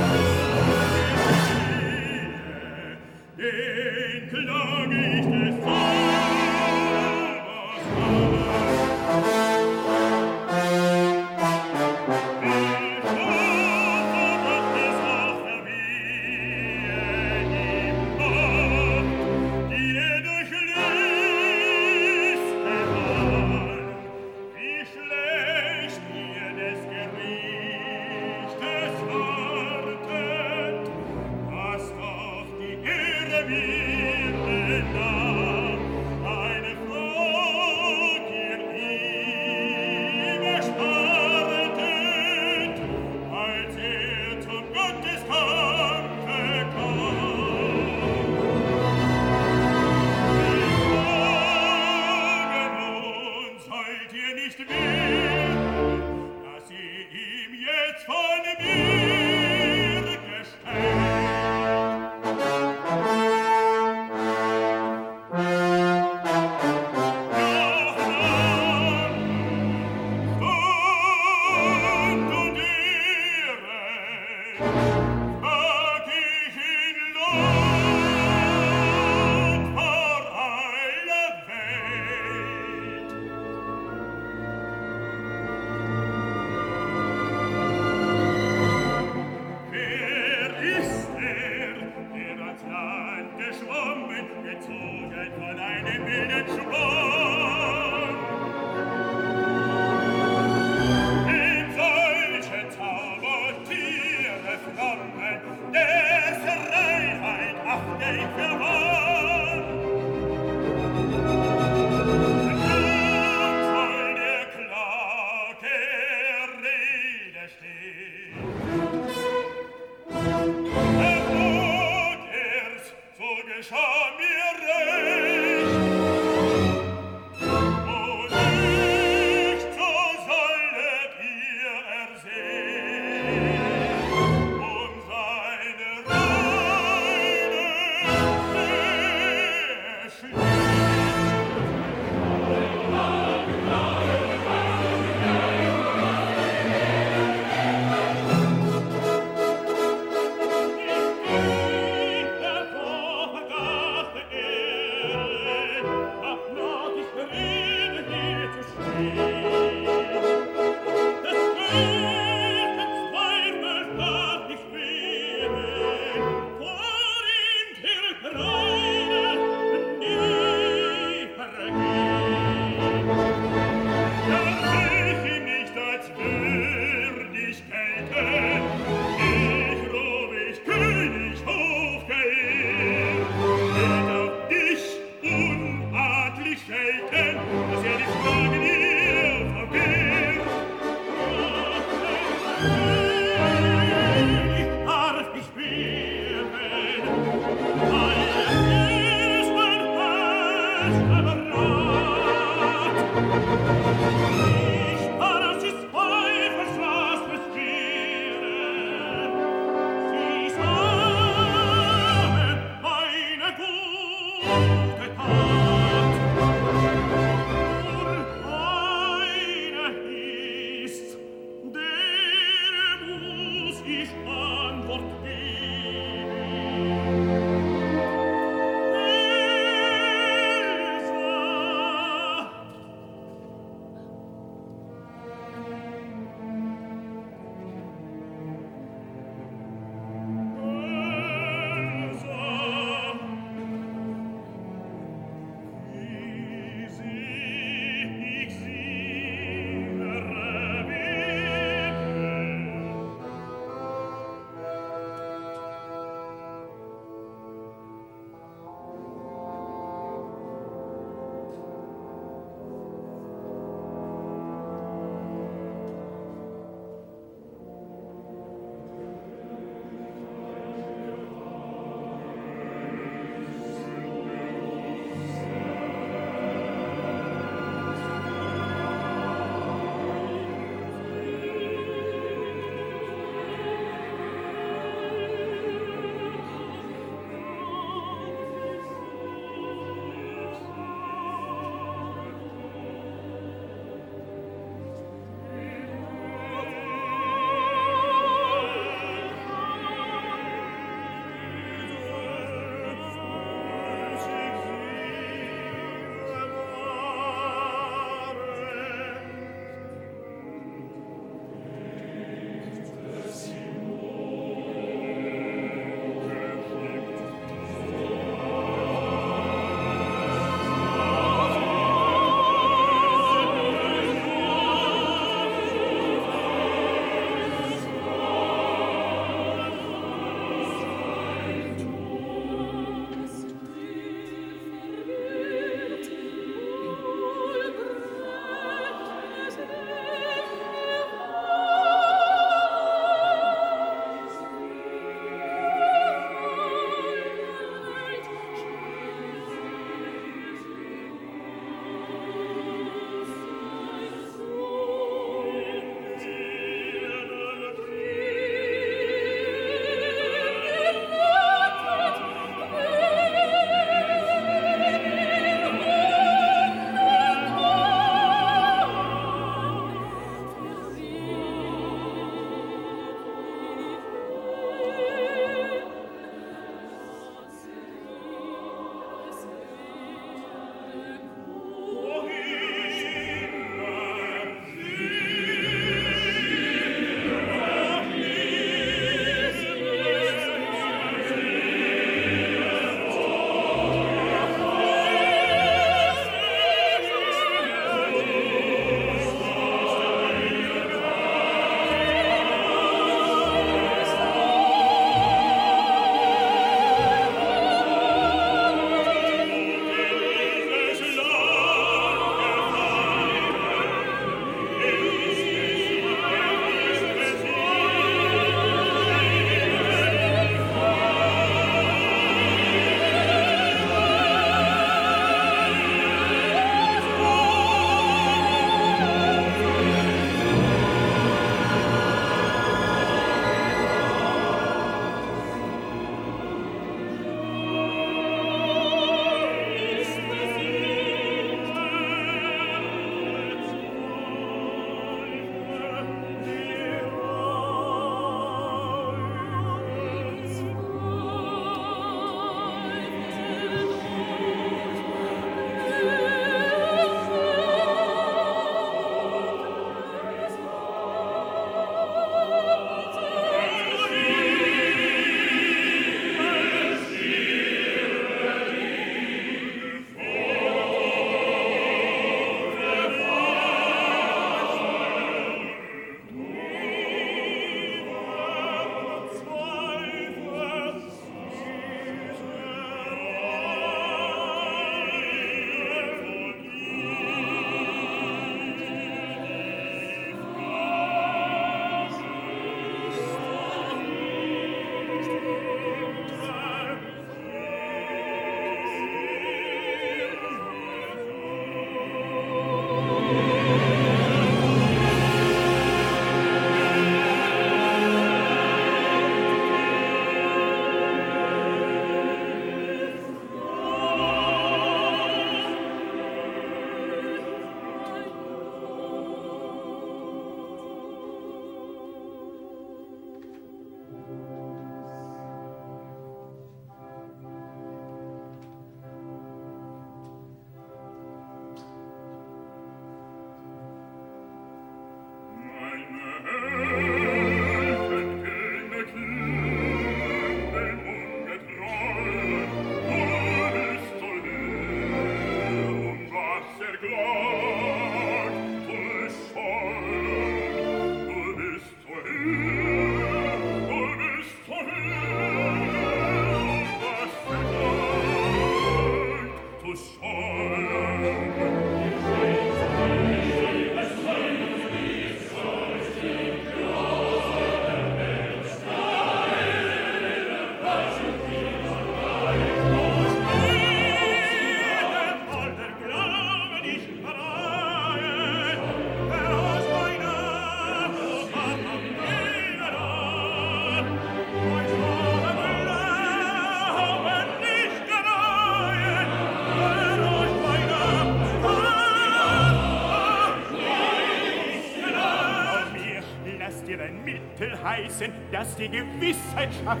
die Gewissheit schafft,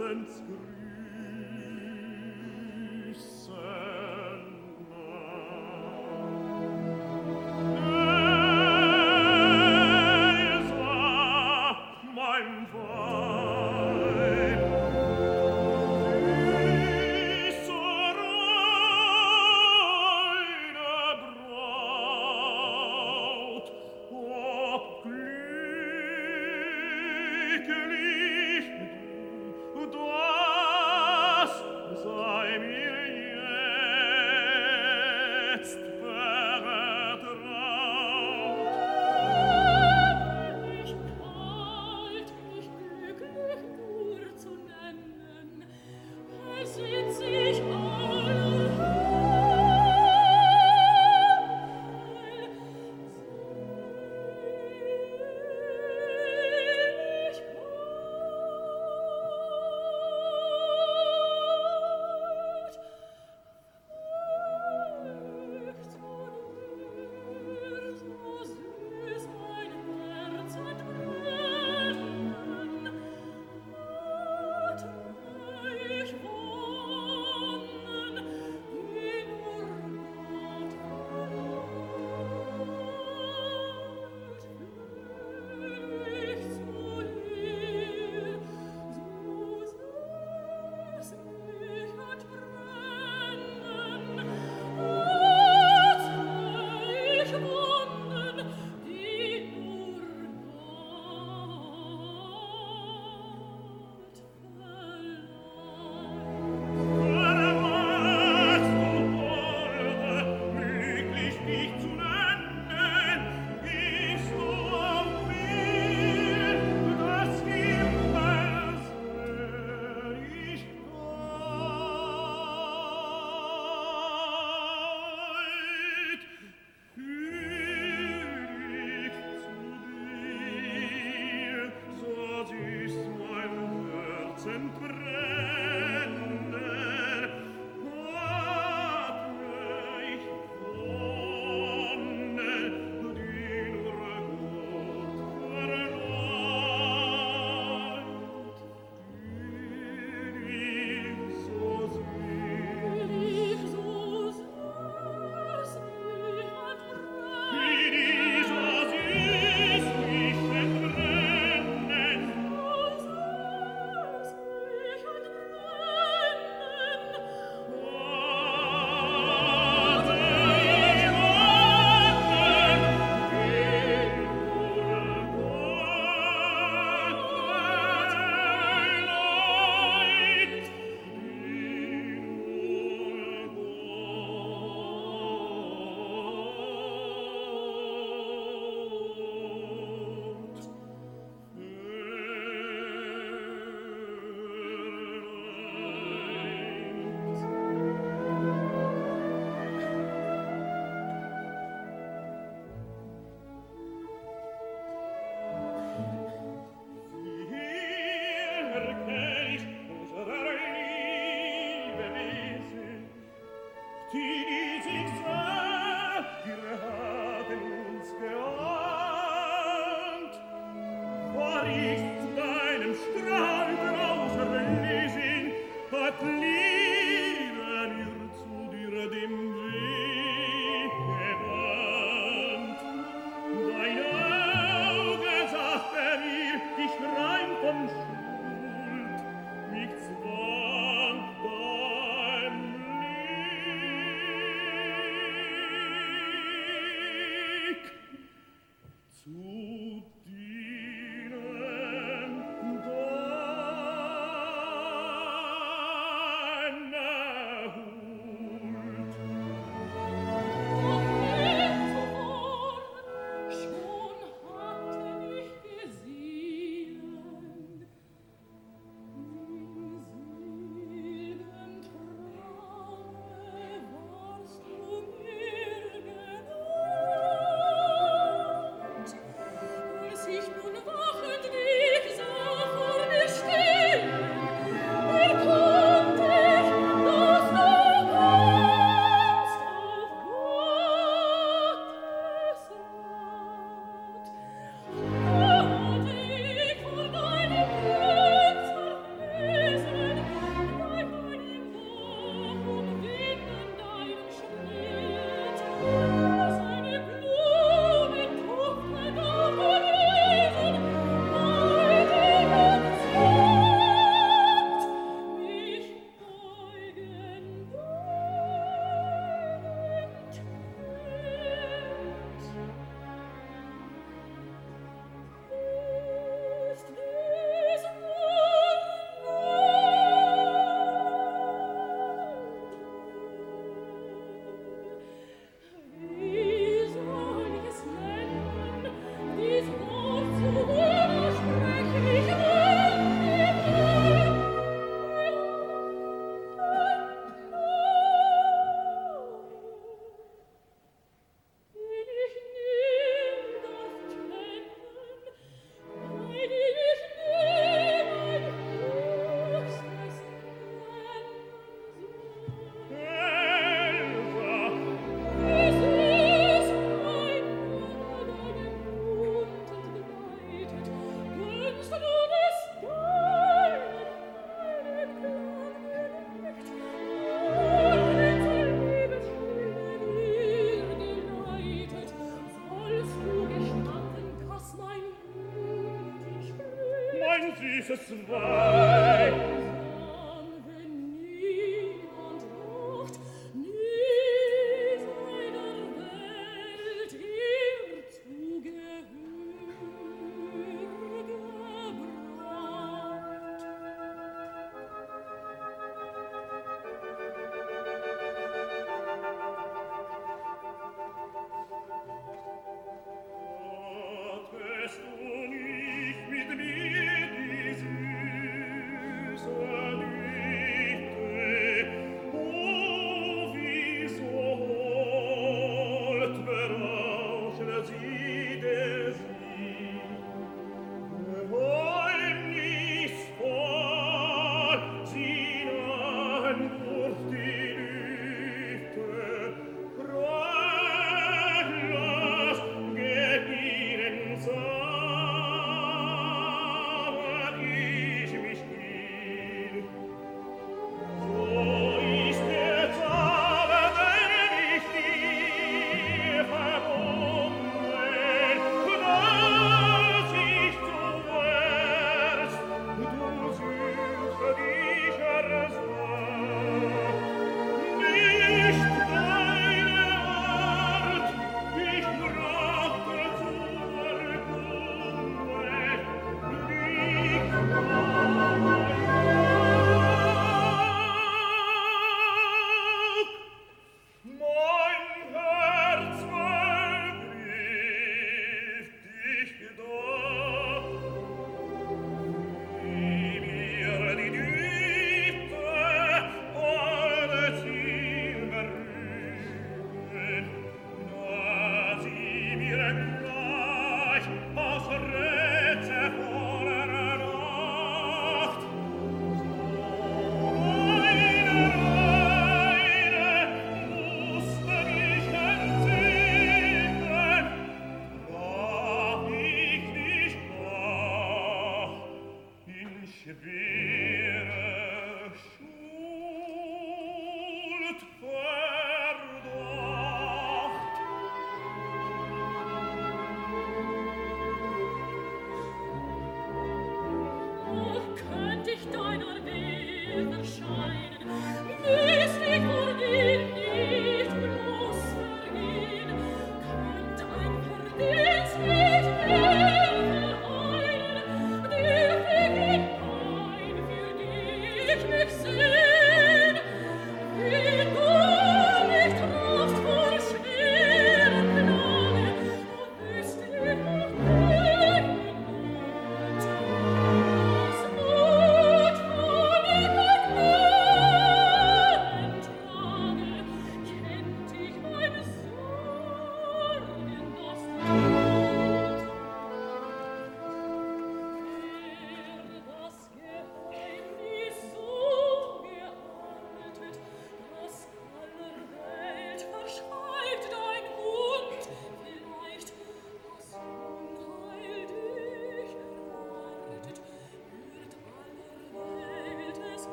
presence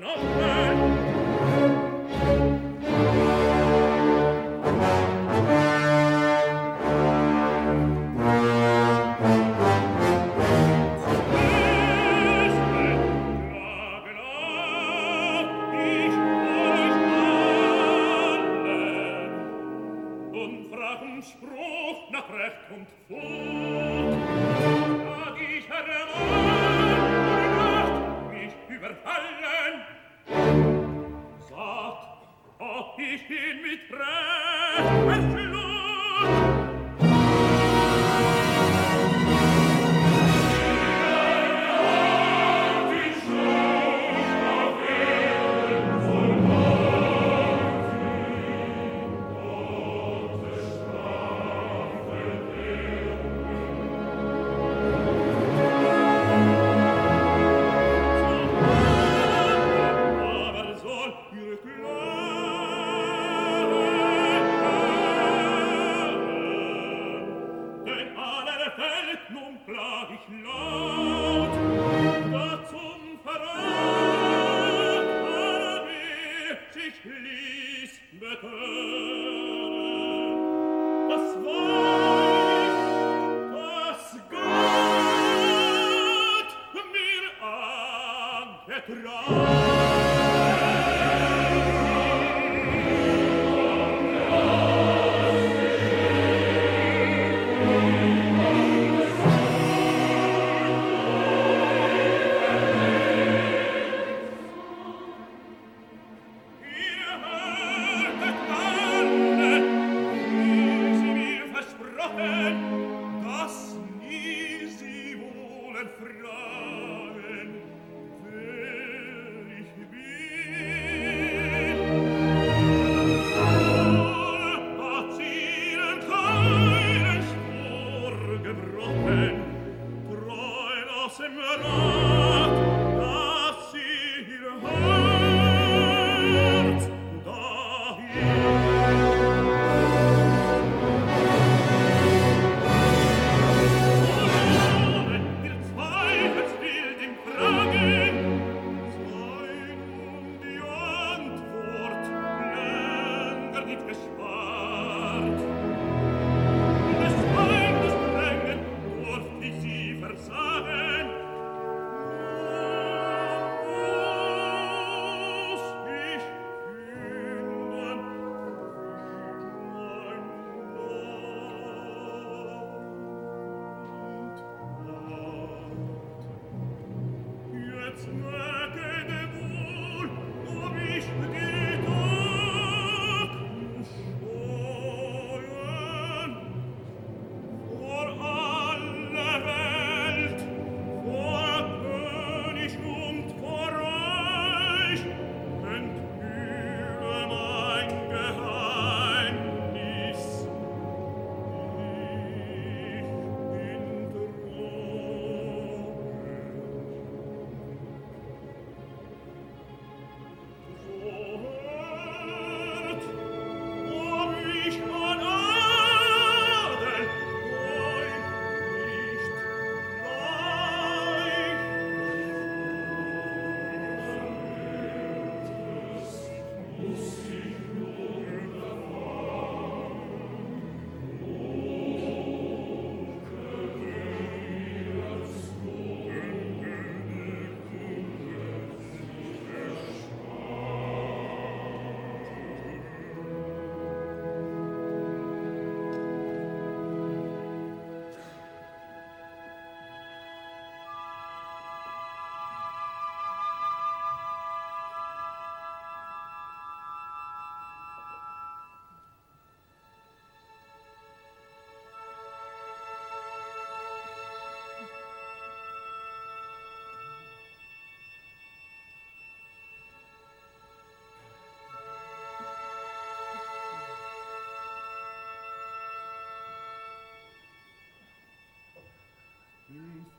non notte.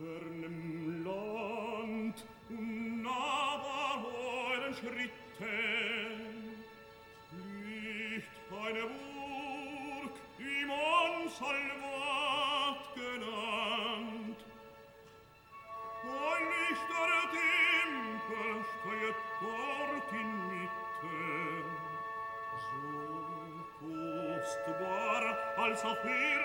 fernem Land und nahbar euren Schritten liegt eine Burg, die man genannt. Ein lichter Tempel steht dort in Mitte, so kostbar als auf Erden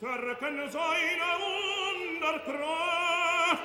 Ter kan seine Wunder kraft,